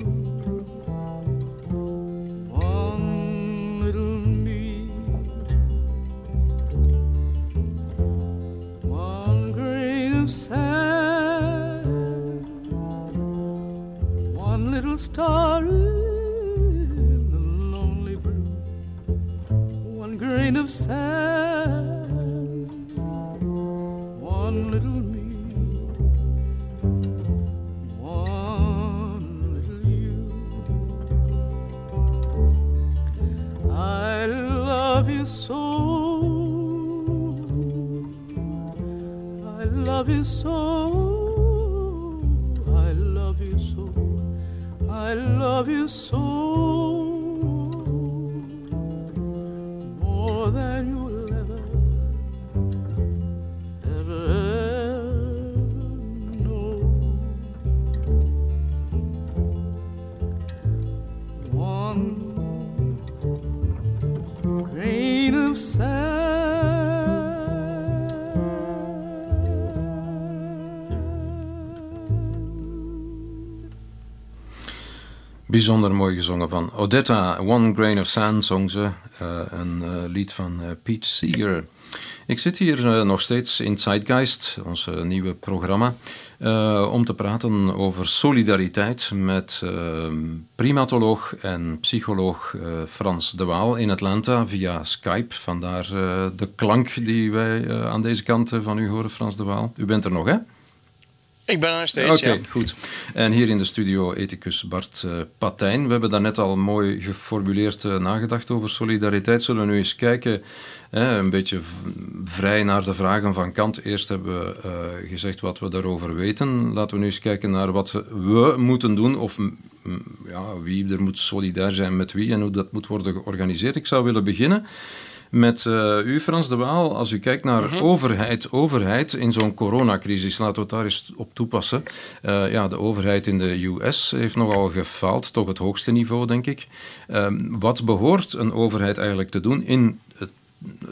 one little me, one grain of sand, one little star. grain of sand, Bijzonder mooi gezongen van Odetta. One Grain of Sand zong ze. Uh, een uh, lied van uh, Pete Seeger. Ik zit hier nog steeds in Zeitgeist, ons nieuwe programma, om te praten over solidariteit met primatoloog en psycholoog Frans de Waal in Atlanta via Skype. Vandaar de klank die wij aan deze kant van u horen, Frans de Waal. U bent er nog, hè? Ik ben er nog steeds, Oké, goed. En hier in de studio ethicus Bart uh, Patijn. We hebben daarnet al mooi geformuleerd uh, nagedacht over solidariteit. Zullen we nu eens kijken, een beetje vrij naar de vragen van Kant. Eerst hebben we uh, gezegd wat we daarover weten. Laten we nu eens kijken naar wat we moeten doen, of ja, wie er moet solidair zijn met wie en hoe dat moet worden georganiseerd. Ik zou willen beginnen met uh, u, Frans de Waal. Als u kijkt naar mm -hmm. overheid, overheid in zo'n coronacrisis, laten we het daar eens op toepassen. Uh, ja, de overheid in de US heeft nogal gefaald, toch het hoogste niveau, denk ik. Uh, wat behoort een overheid eigenlijk te doen in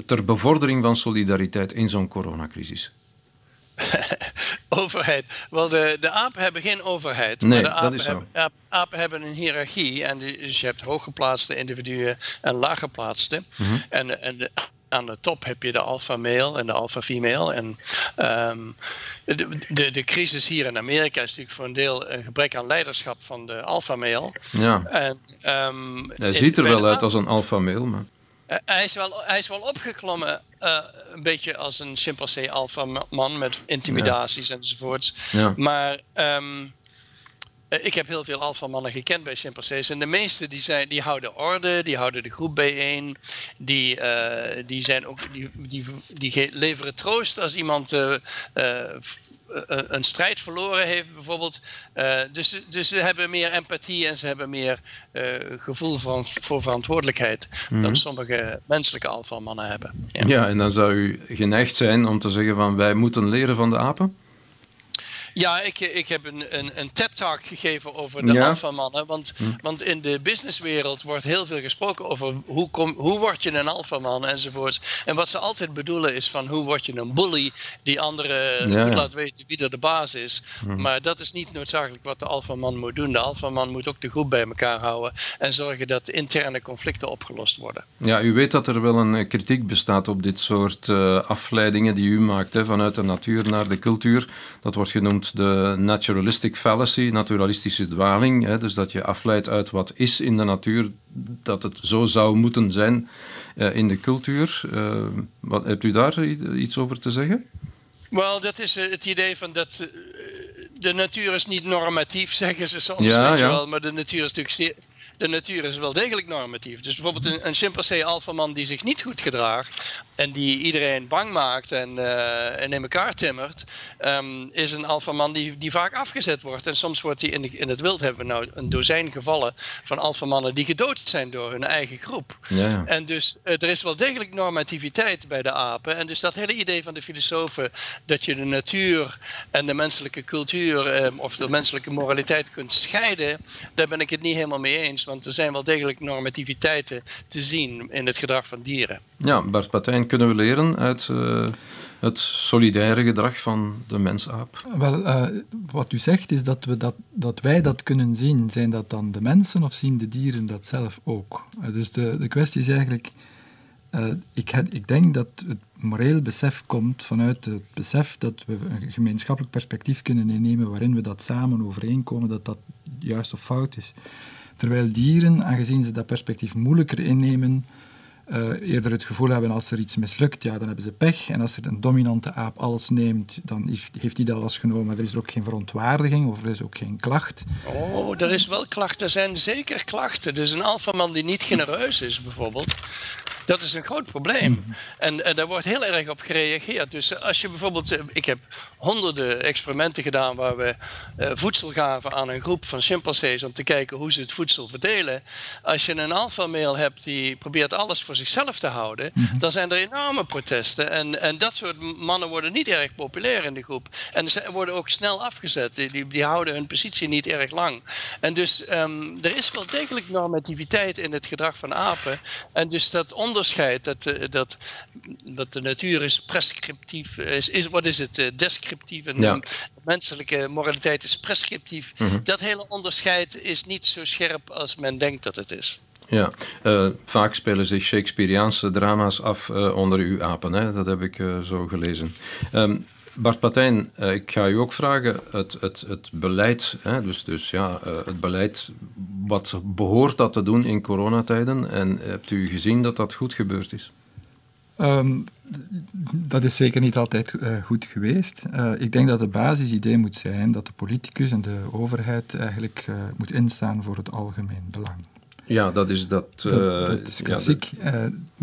ter bevordering van solidariteit in zo'n coronacrisis? overheid. Wel, de, de apen hebben geen overheid. Nee, maar de apen dat is zo. Hebben, apen hebben een hiërarchie. En dus je hebt hooggeplaatste individuen en laaggeplaatste. Mhm. Mm -hmm. En, en de, aan de top heb je de alpha-male en de alpha-female. En um, de, de, de, crisis hier in Amerika is natuurlijk voor een deel een gebrek aan leiderschap van de alpha-male. Ja. En, um, Hij ziet er wel uit als een alpha-male, maar... Uh, hij, is wel, hij is wel opgeklommen, uh, een beetje als een chimpansee alpha-man met intimidaties ja. enzovoorts. Ja. Maar um, uh, ik heb heel veel alpha-mannen gekend bij chimpansees. En de meeste die, zijn, die houden orde, die houden de groep bijeen. Die, die, zijn ook, die, die, die leveren troost als iemand een strijd verloren heeft, bijvoorbeeld. Uh, dus, dus ze hebben meer empathie en ze hebben meer uh, gevoel voor, voor verantwoordelijkheid Mhm. dan sommige menselijke alfamannen hebben. Ja. ja, en dan zou u geneigd zijn om te zeggen van wij moeten leren van de apen? Ja, ik, ik heb een, een, een TED-talk gegeven over de Ja. alfamannen. Want, Hm. want in de businesswereld wordt heel veel gesproken over hoe, kom, hoe word je een alfaman enzovoort. En wat ze altijd bedoelen is van hoe word je een bully die anderen Ja, ja. laat weten wie er de baas is. Hm. Maar dat is niet noodzakelijk wat de alfaman moet doen. De alfaman moet ook de groep bij elkaar houden en zorgen dat interne conflicten opgelost worden. Ja, u weet dat er wel een eh, kritiek bestaat op dit soort eh, afleidingen die u maakt hè, vanuit de natuur naar de cultuur. Dat wordt genoemd de naturalistic fallacy, naturalistische dwaling. Hè, dus dat je afleidt uit wat is in de natuur, dat het zo zou moeten zijn eh, in de cultuur. Eh, wat, hebt u daar iets over te zeggen? Wel, dat is eh, het idee van dat de natuur is niet normatief, zeggen ze soms. Ja, weet je ja. wel, maar de natuur is natuurlijk zeer, de natuur is wel degelijk normatief. Dus bijvoorbeeld een, een chimpansee alfaman die zich niet goed gedraagt en die iedereen bang maakt en, eh, en in elkaar timmert, ehm, is een alfaman die, die vaak afgezet wordt. En soms wordt die in, de- in het wild hebben we nou een dozijn gevallen van alfamannen die gedood zijn door hun eigen groep. Ja. En dus eh, er is wel degelijk normativiteit bij de apen. En dus dat hele idee van de filosofen dat je de natuur en de menselijke cultuur eh, of de menselijke moraliteit kunt scheiden, daar ben ik het niet helemaal mee eens. Want er zijn wel degelijk normativiteiten te zien in het gedrag van dieren. ja, Bart Patijn, kunnen we leren uit eh, het solidaire gedrag van de mensaap? Wel, eh, wat u zegt is dat, we dat, dat wij dat kunnen zien. Zijn dat dan de mensen of zien de dieren dat zelf ook? Eh, dus de, de kwestie is eigenlijk... eh, ik, ik denk dat het moreel besef komt vanuit het besef dat we een gemeenschappelijk perspectief kunnen innemen waarin we dat samen overeenkomen dat dat juist of fout is. Terwijl dieren, aangezien ze dat perspectief moeilijker innemen, eh, eerder het gevoel hebben als er iets mislukt, ja, dan hebben ze pech. En als er een dominante aap alles neemt, dan heeft, hij dat alles genomen. Maar er is ook geen verontwaardiging of er is ook geen klacht. Oh, er is wel klachten. Er zijn zeker klachten. Dus een alfaman die niet genereus is, bijvoorbeeld. Dat is een groot probleem. En, en daar wordt heel erg op gereageerd. Dus als je bijvoorbeeld. eh, Ik heb honderden experimenten gedaan waar we eh, voedsel gaven aan een groep van chimpansees om te kijken hoe ze het voedsel verdelen. Als je een alpha-male hebt die probeert alles voor zichzelf te houden, dan zijn er enorme protesten. En, en dat soort mannen worden niet erg populair in de groep. En ze worden ook snel afgezet. Die, die, die houden hun positie niet erg lang. En dus ehm, er is wel degelijk normativiteit in het gedrag van apen. En dus dat onderscheid dat, uh, dat, dat de natuur is prescriptief, is, is wat is het, uh, descriptief en Ja. menselijke moraliteit is prescriptief. Mhm. Dat hele onderscheid is niet zo scherp als men denkt dat het is. Ja, eh, vaak spelen zich Shakespeareaanse drama's af eh, onder uw apen. Hè? Dat heb ik eh, zo gelezen. Ehm, Bart Patijn, ik ga u ook vragen, het, het, het beleid, hè, dus, dus ja, het beleid, wat behoort dat te doen in coronatijden? En hebt u gezien dat dat goed gebeurd is? Ehm, dat is zeker niet altijd goed geweest. Ik denk dat het basisidee moet zijn dat de politicus en de overheid eigenlijk eh, moet instaan voor het algemeen belang. Ja, dat is dat... Dat, eh, dat is ja, klassiek. Eh,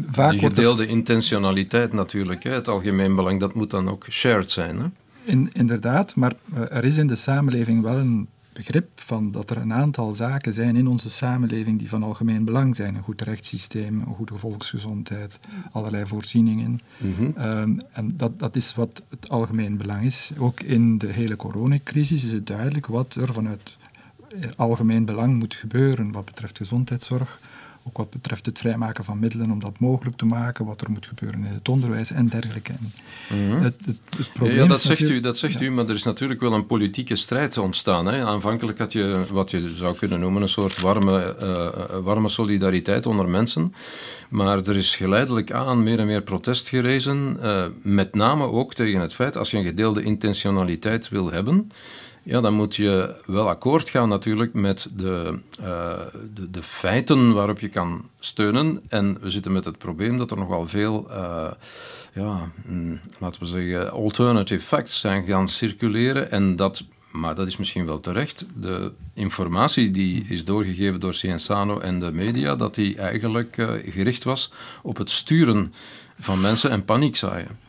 vaak die er gedeelde intentionaliteit natuurlijk, hè, het algemeen belang, dat moet dan ook shared zijn. Hè? In, inderdaad, maar eh, er is in de samenleving wel een begrip van dat er een aantal zaken zijn in onze samenleving die van algemeen belang zijn. Een goed rechtssysteem, een goede volksgezondheid, allerlei voorzieningen. Mhm. Ehm, en dat, dat is wat het algemeen belang is. Ook in de hele coronacrisis is het duidelijk wat er vanuit algemeen belang moet gebeuren wat betreft gezondheidszorg. Ook wat betreft het vrijmaken van middelen om dat mogelijk te maken, wat er moet gebeuren in het onderwijs en dergelijke. Mhm. het, het, het probleem ja, dat zegt, u, dat zegt ja. u, maar er is natuurlijk wel een politieke strijd ontstaan. Hè. Aanvankelijk had je wat je zou kunnen noemen een soort warme, eh, eh, warme solidariteit onder mensen. Maar er is geleidelijk aan meer en meer protest gerezen. eh, met name ook tegen het feit, als je een gedeelde intentionaliteit wil hebben, ja, dan moet je wel akkoord gaan natuurlijk met de, eh, de, de feiten waarop je kan steunen. En we zitten met het probleem dat er nogal veel, eh, ja, mm, laten we zeggen, alternative facts zijn gaan circuleren. En dat, maar dat is misschien wel terecht, de informatie die is doorgegeven door Cienzano en de media, dat die eigenlijk eh, gericht was op het sturen van mensen en paniek zaaien.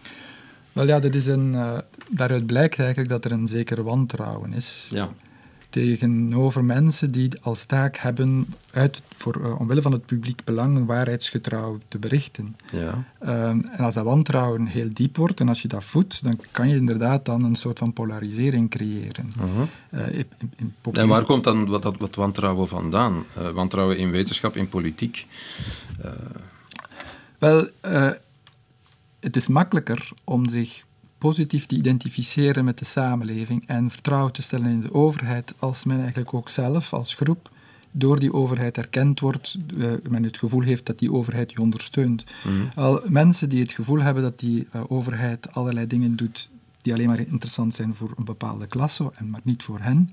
Wel ja, dat is een, eh, daaruit blijkt eigenlijk dat er een zeker wantrouwen is Ja. tegenover mensen die als taak hebben uit, voor, eh, omwille van het publiek belang waarheidsgetrouw te berichten. Ja. Ehm, en als dat wantrouwen heel diep wordt en als je dat voedt, dan kan je inderdaad dan een soort van polarisering creëren. Eh, in, in- in En waar komt dan wat, dat, wat wantrouwen vandaan? Wantrouwen in wetenschap, in politiek? Wel, het is makkelijker om zich positief te identificeren met de samenleving en vertrouwen te stellen in de overheid als men eigenlijk ook zelf als groep door die overheid erkend wordt, eh, men het gevoel heeft dat die overheid je ondersteunt. Al mensen die het gevoel hebben dat die eh, overheid allerlei dingen doet die alleen maar interessant zijn voor een bepaalde klasse, en maar niet voor hen.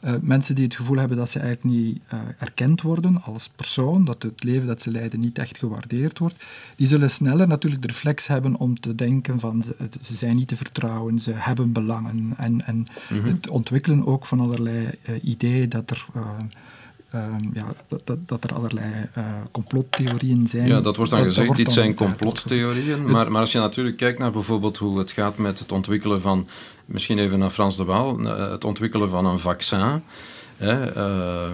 Eh, mensen die het gevoel hebben dat ze eigenlijk niet eh, erkend worden als persoon, dat het leven dat ze leiden niet echt gewaardeerd wordt, die zullen sneller natuurlijk de reflex hebben om te denken van ze, zijn niet te vertrouwen, ze hebben belangen. En, en het ontwikkelen ook van allerlei eh, ideeën dat er... eh, ehm, ja, dat, dat, dat er allerlei eh, complottheorieën zijn. Ja, dat wordt dan gezegd, wordt dit dan zijn complottheorieën. Maar, maar als je natuurlijk kijkt naar bijvoorbeeld hoe het gaat met het ontwikkelen van, misschien even naar Frans de Waal, eh, het ontwikkelen van een vaccin. Hè, eh,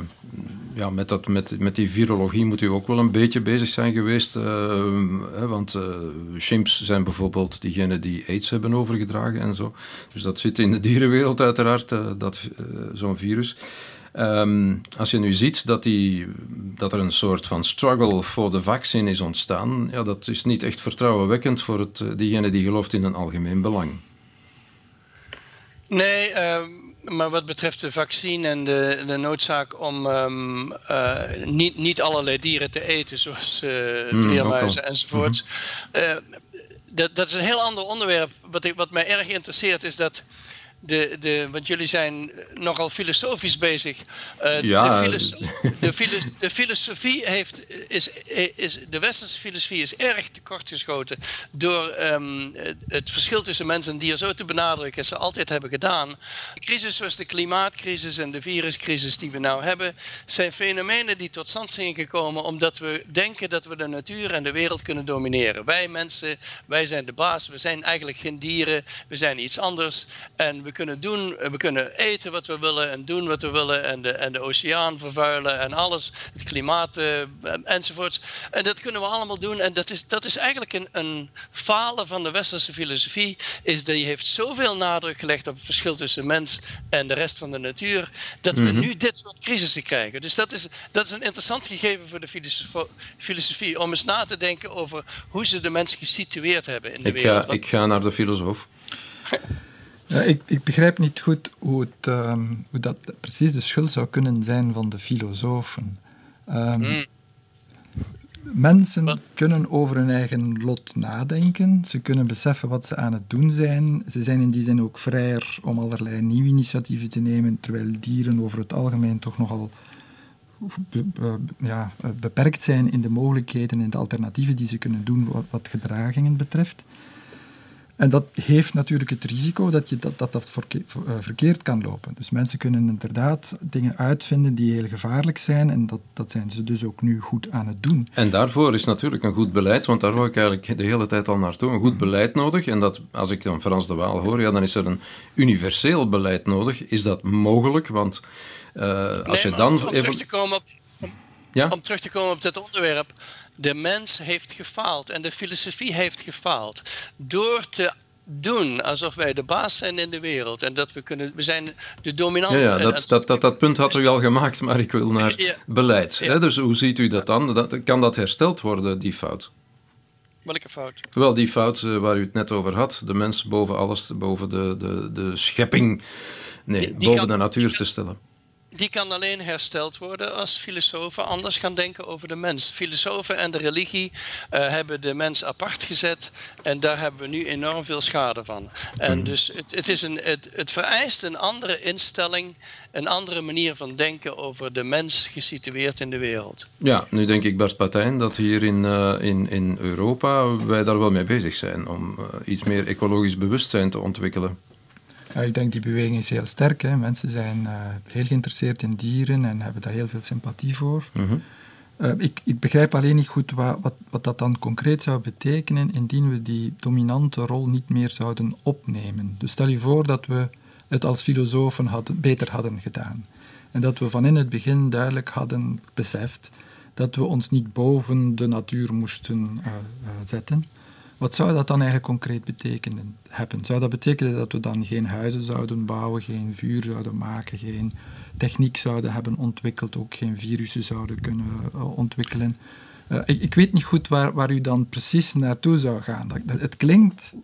ja, met, dat, met, met die virologie moet u ook wel een beetje bezig zijn geweest. hè, want eh, chimps zijn bijvoorbeeld diegenen die aids hebben overgedragen en zo. Dus dat zit in de dierenwereld uiteraard, dat, zo'n virus. Ehm, als je nu ziet dat, die, dat er een soort van struggle voor de vaccin is ontstaan, ja, dat is niet echt vertrouwenwekkend voor het, eh, diegene die gelooft in een algemeen belang. Nee, ehm, maar wat betreft de vaccin en de, de noodzaak om ehm, eh, niet, niet allerlei dieren te eten, zoals Hmm, vleermuizen enzovoorts. Eh, dat, dat is een heel ander onderwerp. Wat, ik, wat mij erg interesseert is dat. De, de, want jullie zijn nogal filosofisch bezig. Eh, Ja. de, filoso- de, filo- de filosofie heeft, is, is, de westerse filosofie is erg tekortgeschoten door ehm, het verschil tussen mens en dier zo te benadrukken als ze altijd hebben gedaan. Crisis zoals de klimaatcrisis en de viruscrisis die we nou hebben, zijn fenomenen die tot stand zijn gekomen omdat we denken dat we de natuur en de wereld kunnen domineren. Wij mensen, wij zijn de baas, we zijn eigenlijk geen dieren, we zijn iets anders en we kunnen doen, we kunnen eten wat we willen en doen wat we willen en de, en de oceaan vervuilen en alles, het klimaat uh, enzovoorts. En dat kunnen we allemaal doen en dat is, dat is eigenlijk een, een falen van de westerse filosofie, is dat je heeft zoveel nadruk gelegd op het verschil tussen mens en de rest van de natuur, dat we Mhm. nu dit soort crisissen krijgen. Dus dat is, dat is een interessant gegeven voor de filosofie, om eens na te denken over hoe ze de mens gesitueerd hebben in de Ik wereld. ga, ik ga naar de filosoof. Ja, ik, ik begrijp niet goed hoe, het, ehm, hoe dat precies de schuld zou kunnen zijn van de filosofen. Ehm, Hmm. Mensen Wat? kunnen over hun eigen lot nadenken. Ze kunnen beseffen wat ze aan het doen zijn. Ze zijn in die zin ook vrijer om allerlei nieuwe initiatieven te nemen, terwijl dieren over het algemeen toch nogal be- be- ja, beperkt zijn in de mogelijkheden en de alternatieven die ze kunnen doen wat, wat gedragingen betreft. En dat heeft natuurlijk het risico dat je dat, dat, dat eh, verkeerd kan lopen. Dus mensen kunnen inderdaad dingen uitvinden die heel gevaarlijk zijn en dat, dat zijn ze dus ook nu goed aan het doen. En daarvoor is natuurlijk een goed beleid, want daar wou ik eigenlijk de hele tijd al naartoe, een goed beleid nodig. En dat, als ik dan Frans de Waal hoor, ja, dan is er een universeel beleid nodig. Is dat mogelijk? Want eh, als Nee, je dan... om, om terug te komen op, Ja? om terug te komen op dit onderwerp. De mens heeft gefaald en de filosofie heeft gefaald. Door te doen alsof wij de baas zijn in de wereld en dat we kunnen, we zijn de dominante. Ja, ja dat, dat, dat, dat punt had u al gemaakt, maar ik wil naar Ja. beleid. Ja. Hè? Dus hoe ziet u dat dan? Dat, kan dat hersteld worden, die fout? Welke fout? Wel, die fout eh, waar u het net over had, de mens boven alles, boven de, de, de schepping, nee, Die- die boven kan- de natuur te stellen. Die kan alleen hersteld worden als filosofen anders gaan denken over de mens. Filosofen en de religie eh, hebben de mens apart gezet en daar hebben we nu enorm veel schade van. En dus het, het, is een, het, het vereist een andere instelling, een andere manier van denken over de mens gesitueerd in de wereld. Ja, nu denk ik Bart Patijn dat hier in, eh, in, in Europa wij daar wel mee bezig zijn om eh, iets meer ecologisch bewustzijn te ontwikkelen. Ja, ik denk die beweging is heel sterk. Hè. Mensen zijn eh, heel geïnteresseerd in dieren en hebben daar heel veel sympathie voor. Mhm. Eh, ik, ik begrijp alleen niet goed wat, wat, wat dat dan concreet zou betekenen indien we die dominante rol niet meer zouden opnemen. Dus stel je voor dat we het als filosofen hadden, beter hadden gedaan. En dat we van in het begin duidelijk hadden beseft dat we ons niet boven de natuur moesten eh, zetten. Wat zou dat dan eigenlijk concreet betekenen hebben? Zou dat betekenen dat we dan geen huizen zouden bouwen, geen vuur zouden maken, geen techniek zouden hebben ontwikkeld, ook geen virussen zouden kunnen eh, ontwikkelen? Eh, ik, ik weet niet goed waar, waar u dan precies naartoe zou gaan. Dat, het klinkt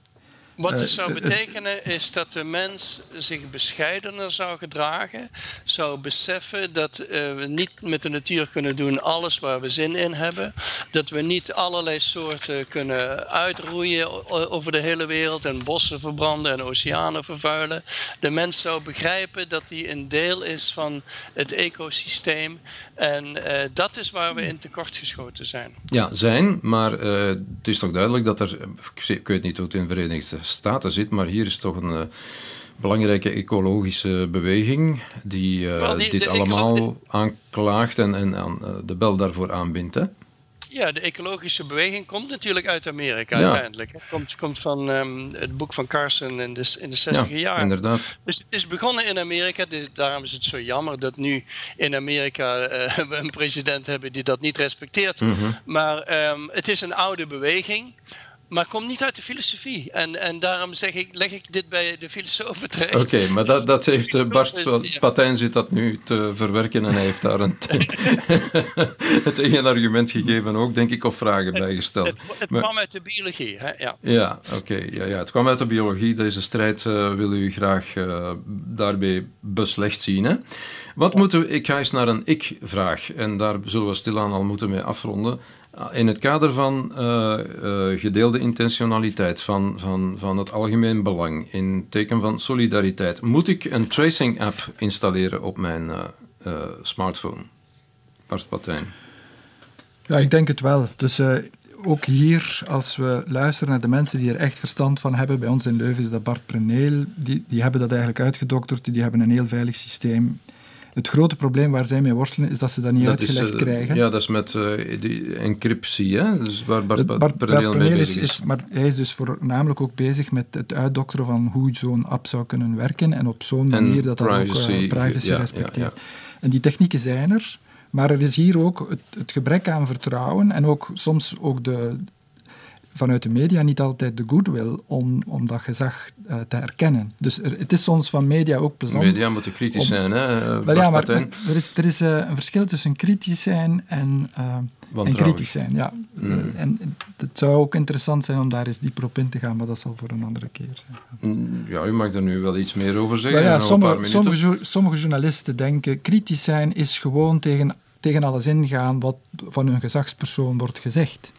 Wat Eh, het zou het- betekenen is dat de mens zich bescheidener zou gedragen, zou beseffen dat eh, we niet met de natuur kunnen doen alles waar we zin in hebben, dat we niet allerlei soorten kunnen uitroeien over de hele wereld en bossen verbranden en oceanen vervuilen. De mens zou begrijpen dat hij een deel is van het ecosysteem en eh, dat is waar we in tekortgeschoten zijn. Ja, zijn, maar eh, het is toch duidelijk dat er, ik weet niet hoe het in de Verenigde Staten zit, maar hier is toch een eh, belangrijke ecologische beweging die, eh, die- dit de allemaal aanklaagt en, en aan, eh, de bel daarvoor aanbindt. Hè? Ja, de ecologische beweging komt natuurlijk uit Amerika Ja. uiteindelijk. Het komt, komt van ehm, het boek van Carson in de, in de 60 Ja, jaar. inderdaad. Dus het is begonnen in Amerika. Dus daarom is het zo jammer dat nu in Amerika we een president hebben die dat niet respecteert. Mhm. Maar ehm, het is een oude beweging. Maar komt niet uit de filosofie. En, en daarom zeg ik, leg ik dit bij de filosofen terecht. Oké, maar dat, dat heeft eh, Bart Ja. Patijn zit dat nu te verwerken en hij heeft daar een het gegeven ook, denk ik, of vragen bij gesteld. Het, het Maar- kwam uit de biologie. Hè? Ja. Ja, oké. Ja, ja. Het kwam uit de biologie. Deze strijd eh, wil u graag eh, daarbij beslecht zien. Hè? Wat moeten we... Ik ga eens naar een ik-vraag. En daar zullen we stilaan al moeten mee afronden. In het kader van eh, eh, gedeelde intentionaliteit, van, van, van het algemeen belang, in teken van solidariteit, moet ik een tracing-app installeren op mijn eh, smartphone? Bart Patijn. Ja, ik denk het wel. Dus ook hier, als we luisteren naar de mensen die er echt verstand van hebben, bij ons in Leuven is dat Bart Preneel, die, die hebben dat eigenlijk uitgedokterd, die hebben een heel veilig systeem. Het grote probleem waar zij mee worstelen is dat ze dat niet Dat is, uitgelegd eh, krijgen. Ja, dat is met eh, die encryptie, hè? Dus waar Bart, Bart, Bart, Perneel Bart mee is, bezig is. is- maar hij is dus voornamelijk ook bezig met het uitdokteren van hoe zo'n app zou kunnen werken en op zo'n manier dat dat ook privacy, eh, privacy ja, ja, respecteert. En die technieken zijn er, maar er is hier ook het, het gebrek aan vertrouwen en ook soms ook de, vanuit de media niet altijd de goodwill om, om dat gezag eh, te herkennen. Dus er, het is soms van media ook plezant Media moeten kritisch om- zijn, hè? eh, wel ja, maar er is, er is eh, een verschil tussen kritisch zijn en, en kritisch zijn. Ja. Mm. En het zou ook interessant zijn om daar eens dieper op in te gaan, maar dat zal voor een andere keer zijn. Mm, Ja, u mag er nu wel iets meer over zeggen. Ja, nog een paar sommige, sommige, sommige journalisten denken kritisch zijn is gewoon tegen, tegen alles ingaan wat van hun gezagspersoon wordt gezegd.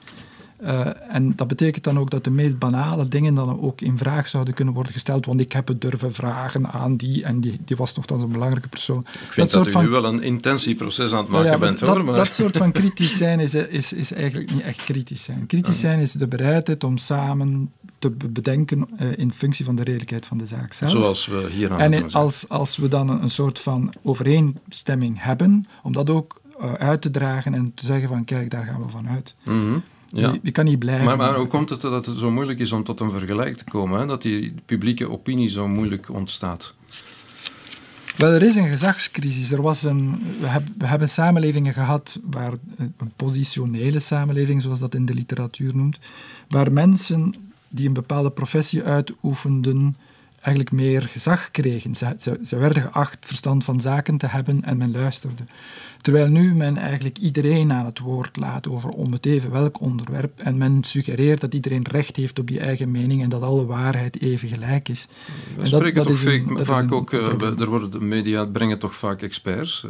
Eh, en dat betekent dan ook dat de meest banale dingen dan ook in vraag zouden kunnen worden gesteld, want ik heb het durven vragen aan die en die, die was nogthans een belangrijke persoon. Ik vind dat, u van- nu wel een intentieproces aan het maken ja, bent, dat, hoor. Maar... dat soort van kritisch zijn is, is, is eigenlijk niet echt kritisch zijn. Kritisch zijn is de bereidheid om samen te be- bedenken eh, in functie van de redelijkheid van de zaak zelf. Zoals we hier aan En het in- doen zijn. als, als we dan een, een soort van overeenstemming hebben, om dat ook eh, uit te dragen en te zeggen van kijk, daar gaan we van uit. Mhm, ja. Je, je kan niet blijven. Maar, maar hoe komt het dat het zo moeilijk is om tot een vergelijk te komen? Hè? Dat die publieke opinie zo moeilijk ontstaat? Wel, er is een gezagscrisis. Er was een, we, heb- we hebben samenlevingen gehad, waar, een een positionele samenleving, zoals dat in de literatuur noemt, waar mensen die een bepaalde professie uitoefenden, eigenlijk meer gezag kregen. Ze, ze, ze werden geacht verstand van zaken te hebben en men luisterde. Terwijl nu men eigenlijk iedereen aan het woord laat over om het even welk onderwerp en men suggereert dat iedereen recht heeft op die eigen mening en dat alle waarheid even gelijk is. We En spreken toch is een- vaak, dat is vaak ook, eh, er worden de media brengen toch vaak experts.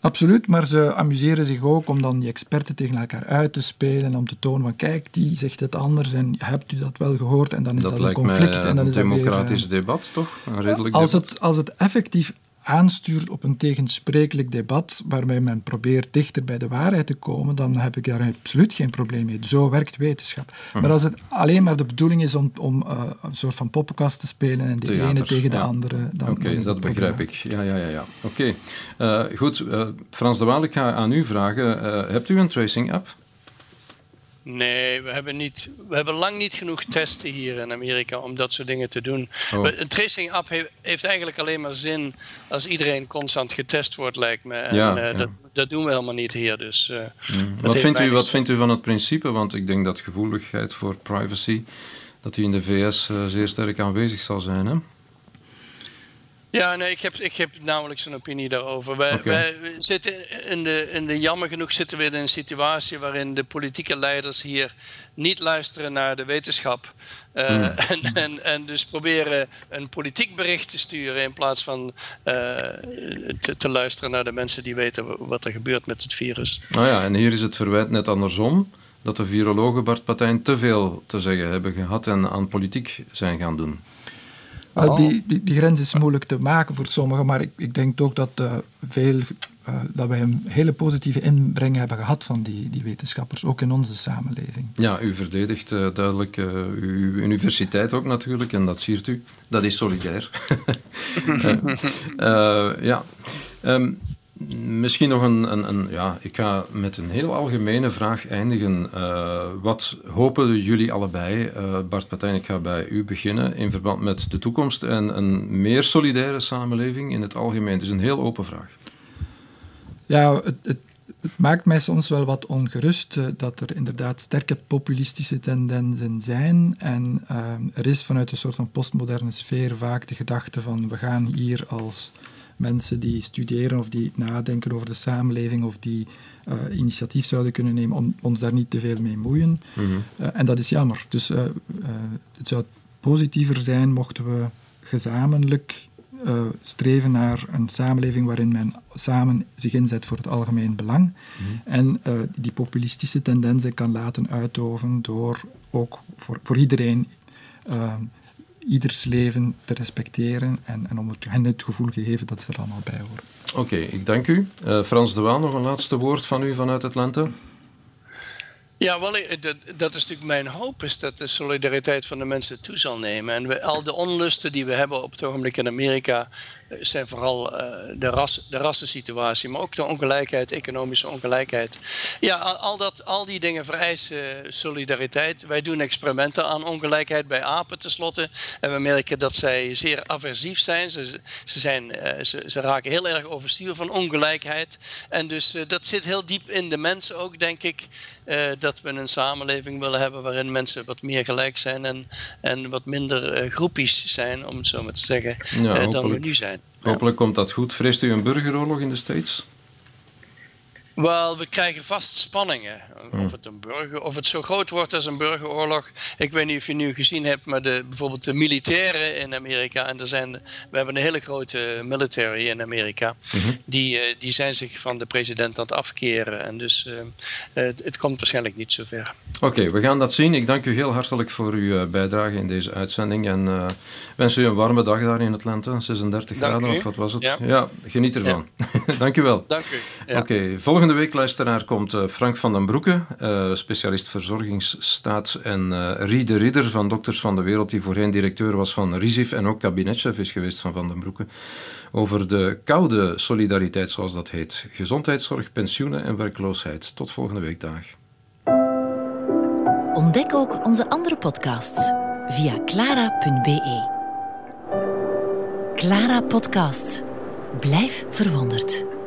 Absoluut, maar ze amuseren zich ook om dan die experten tegen elkaar uit te spelen en om te tonen van kijk, die zegt het anders en hebt u dat wel gehoord en dan is dat, Dat een conflict mij en dan een is dat weer, eh, democratisch debat, toch? Een redelijk als debat. het, als het effectief aanstuurt op een tegensprekelijk debat waarbij men probeert dichter bij de waarheid te komen, dan heb ik daar absoluut geen probleem mee. Zo werkt wetenschap. Maar als het alleen maar de bedoeling is om, om eh, een soort van poppenkast te spelen en de Theater, ene tegen de ja. andere, dan, Oké, is dat begrijp ik. Ja, ja, ja. ja. Oké. Eh, goed, eh, Frans de Waal, ik ga aan u vragen. hebt u een tracing-app? Nee, we hebben, niet, we hebben lang niet genoeg testen hier in Amerika om dat soort dingen te doen. Oh. Een tracing app heeft, heeft eigenlijk alleen maar zin als iedereen constant getest wordt, lijkt me. En Ja, eh, ja. Dat, dat doen we helemaal niet hier. Dus, eh, dat Wat vindt, u, wat vindt u van het principe? Want ik denk dat gevoeligheid voor privacy, dat die in de VS eh, zeer sterk aanwezig zal zijn. Hè? Ja, nee, ik heb, ik heb namelijk zo'n opinie daarover. Wij, wij zitten in de, in de, jammer genoeg zitten we in een situatie waarin de politieke leiders hier niet luisteren naar de wetenschap. Eh, Hmm. en, en, en dus proberen een politiek bericht te sturen in plaats van eh, te, te luisteren naar de mensen die weten wat er gebeurt met het virus. Nou ja, en hier is het verwijt net andersom. Dat de virologen Bart Patijn te veel te zeggen hebben gehad en aan politiek zijn gaan doen. Wel, Oh. die, die, die grens is moeilijk te maken voor sommigen, maar ik, ik denk ook dat, eh, veel, eh, dat wij een hele positieve inbreng hebben gehad van die, die wetenschappers, ook in onze samenleving. Ja, u verdedigt eh, duidelijk uw universiteit ook natuurlijk, en dat siert u. Dat is solidair. Ja. Ehm, misschien nog een, een, een... Ja, ik ga met een heel algemene vraag eindigen. Eh, wat hopen jullie allebei? Eh, Bart Patijn, ik ga bij u beginnen in verband met de toekomst en een meer solidaire samenleving in het algemeen. Is een heel open vraag. Ja, het, het, maakt mij soms wel wat ongerust eh, dat er inderdaad sterke populistische tendensen zijn. En er is vanuit een soort van postmoderne sfeer vaak de gedachte van we gaan hier als mensen die studeren of die nadenken over de samenleving of die eh, initiatief zouden kunnen nemen om ons daar niet te veel mee moeien. Eh, en dat is jammer. Dus eh, het zou positiever zijn mochten we gezamenlijk streven naar een samenleving waarin men samen zich inzet voor het algemeen belang. En eh, die populistische tendensen kan laten uitoven door ook voor, voor iedereen ieders leven te respecteren en, en om het, hen het gevoel gegeven dat ze er allemaal bij horen. Oké, ik dank u. Eh, Frans de Waal, nog een laatste woord van u vanuit Atlanta? Ja, wel, eh, dat, dat, is natuurlijk mijn hoop, is dat de solidariteit van de mensen toe zal nemen. En we, al de onlusten die we hebben op het ogenblik in Amerika, zijn vooral uh, de, ras, de rassensituatie, maar ook de ongelijkheid, economische ongelijkheid. Ja, al, dat, al die dingen vereisen solidariteit. Wij doen experimenten aan ongelijkheid bij apen tenslotte. En we merken dat zij zeer aversief zijn. Ze, ze, zijn, uh, ze, ze, raken heel erg overstuur van ongelijkheid. En dus dat zit heel diep in de mensen ook, denk ik. dat we een samenleving willen hebben waarin mensen wat meer gelijk zijn en, en wat minder groepies zijn, om het zo maar te zeggen, ja, dan we nu zijn. Hopelijk komt dat goed. Vreest u een burgeroorlog in de States? Wel, we krijgen vast spanningen. Of hm. het, een burger, of het zo groot wordt als een burgeroorlog. Ik weet niet of je nu gezien hebt, maar de, bijvoorbeeld de militairen in Amerika. En er zijn, we hebben een hele grote military in Amerika. Mhm. die, eh, die zijn zich van de president aan het afkeren. En dus uh, het, het, komt waarschijnlijk niet zover. Oké, we gaan dat zien. Ik dank u heel hartelijk voor uw bijdrage in deze uitzending. En uh, wens u een warme dag daar in Atlanta. 36 graden of wat was het? Ja, geniet ervan. Ja. dank u wel. Dank u. Oké, volgende Volgende week, luisteraar, komt eh, Frank van den Broeke, uh, specialist verzorgingsstaat, en uh, Rie de Ridder van Dokters van de Wereld, die voorheen directeur was van RISIF en ook kabinetchef is geweest van Van den Broeke, over de koude solidariteit, zoals dat heet. Gezondheidszorg, pensioenen en werkloosheid. Tot volgende week, dag. Ontdek ook onze andere podcasts via clara.be. Clara Podcast. Blijf verwonderd.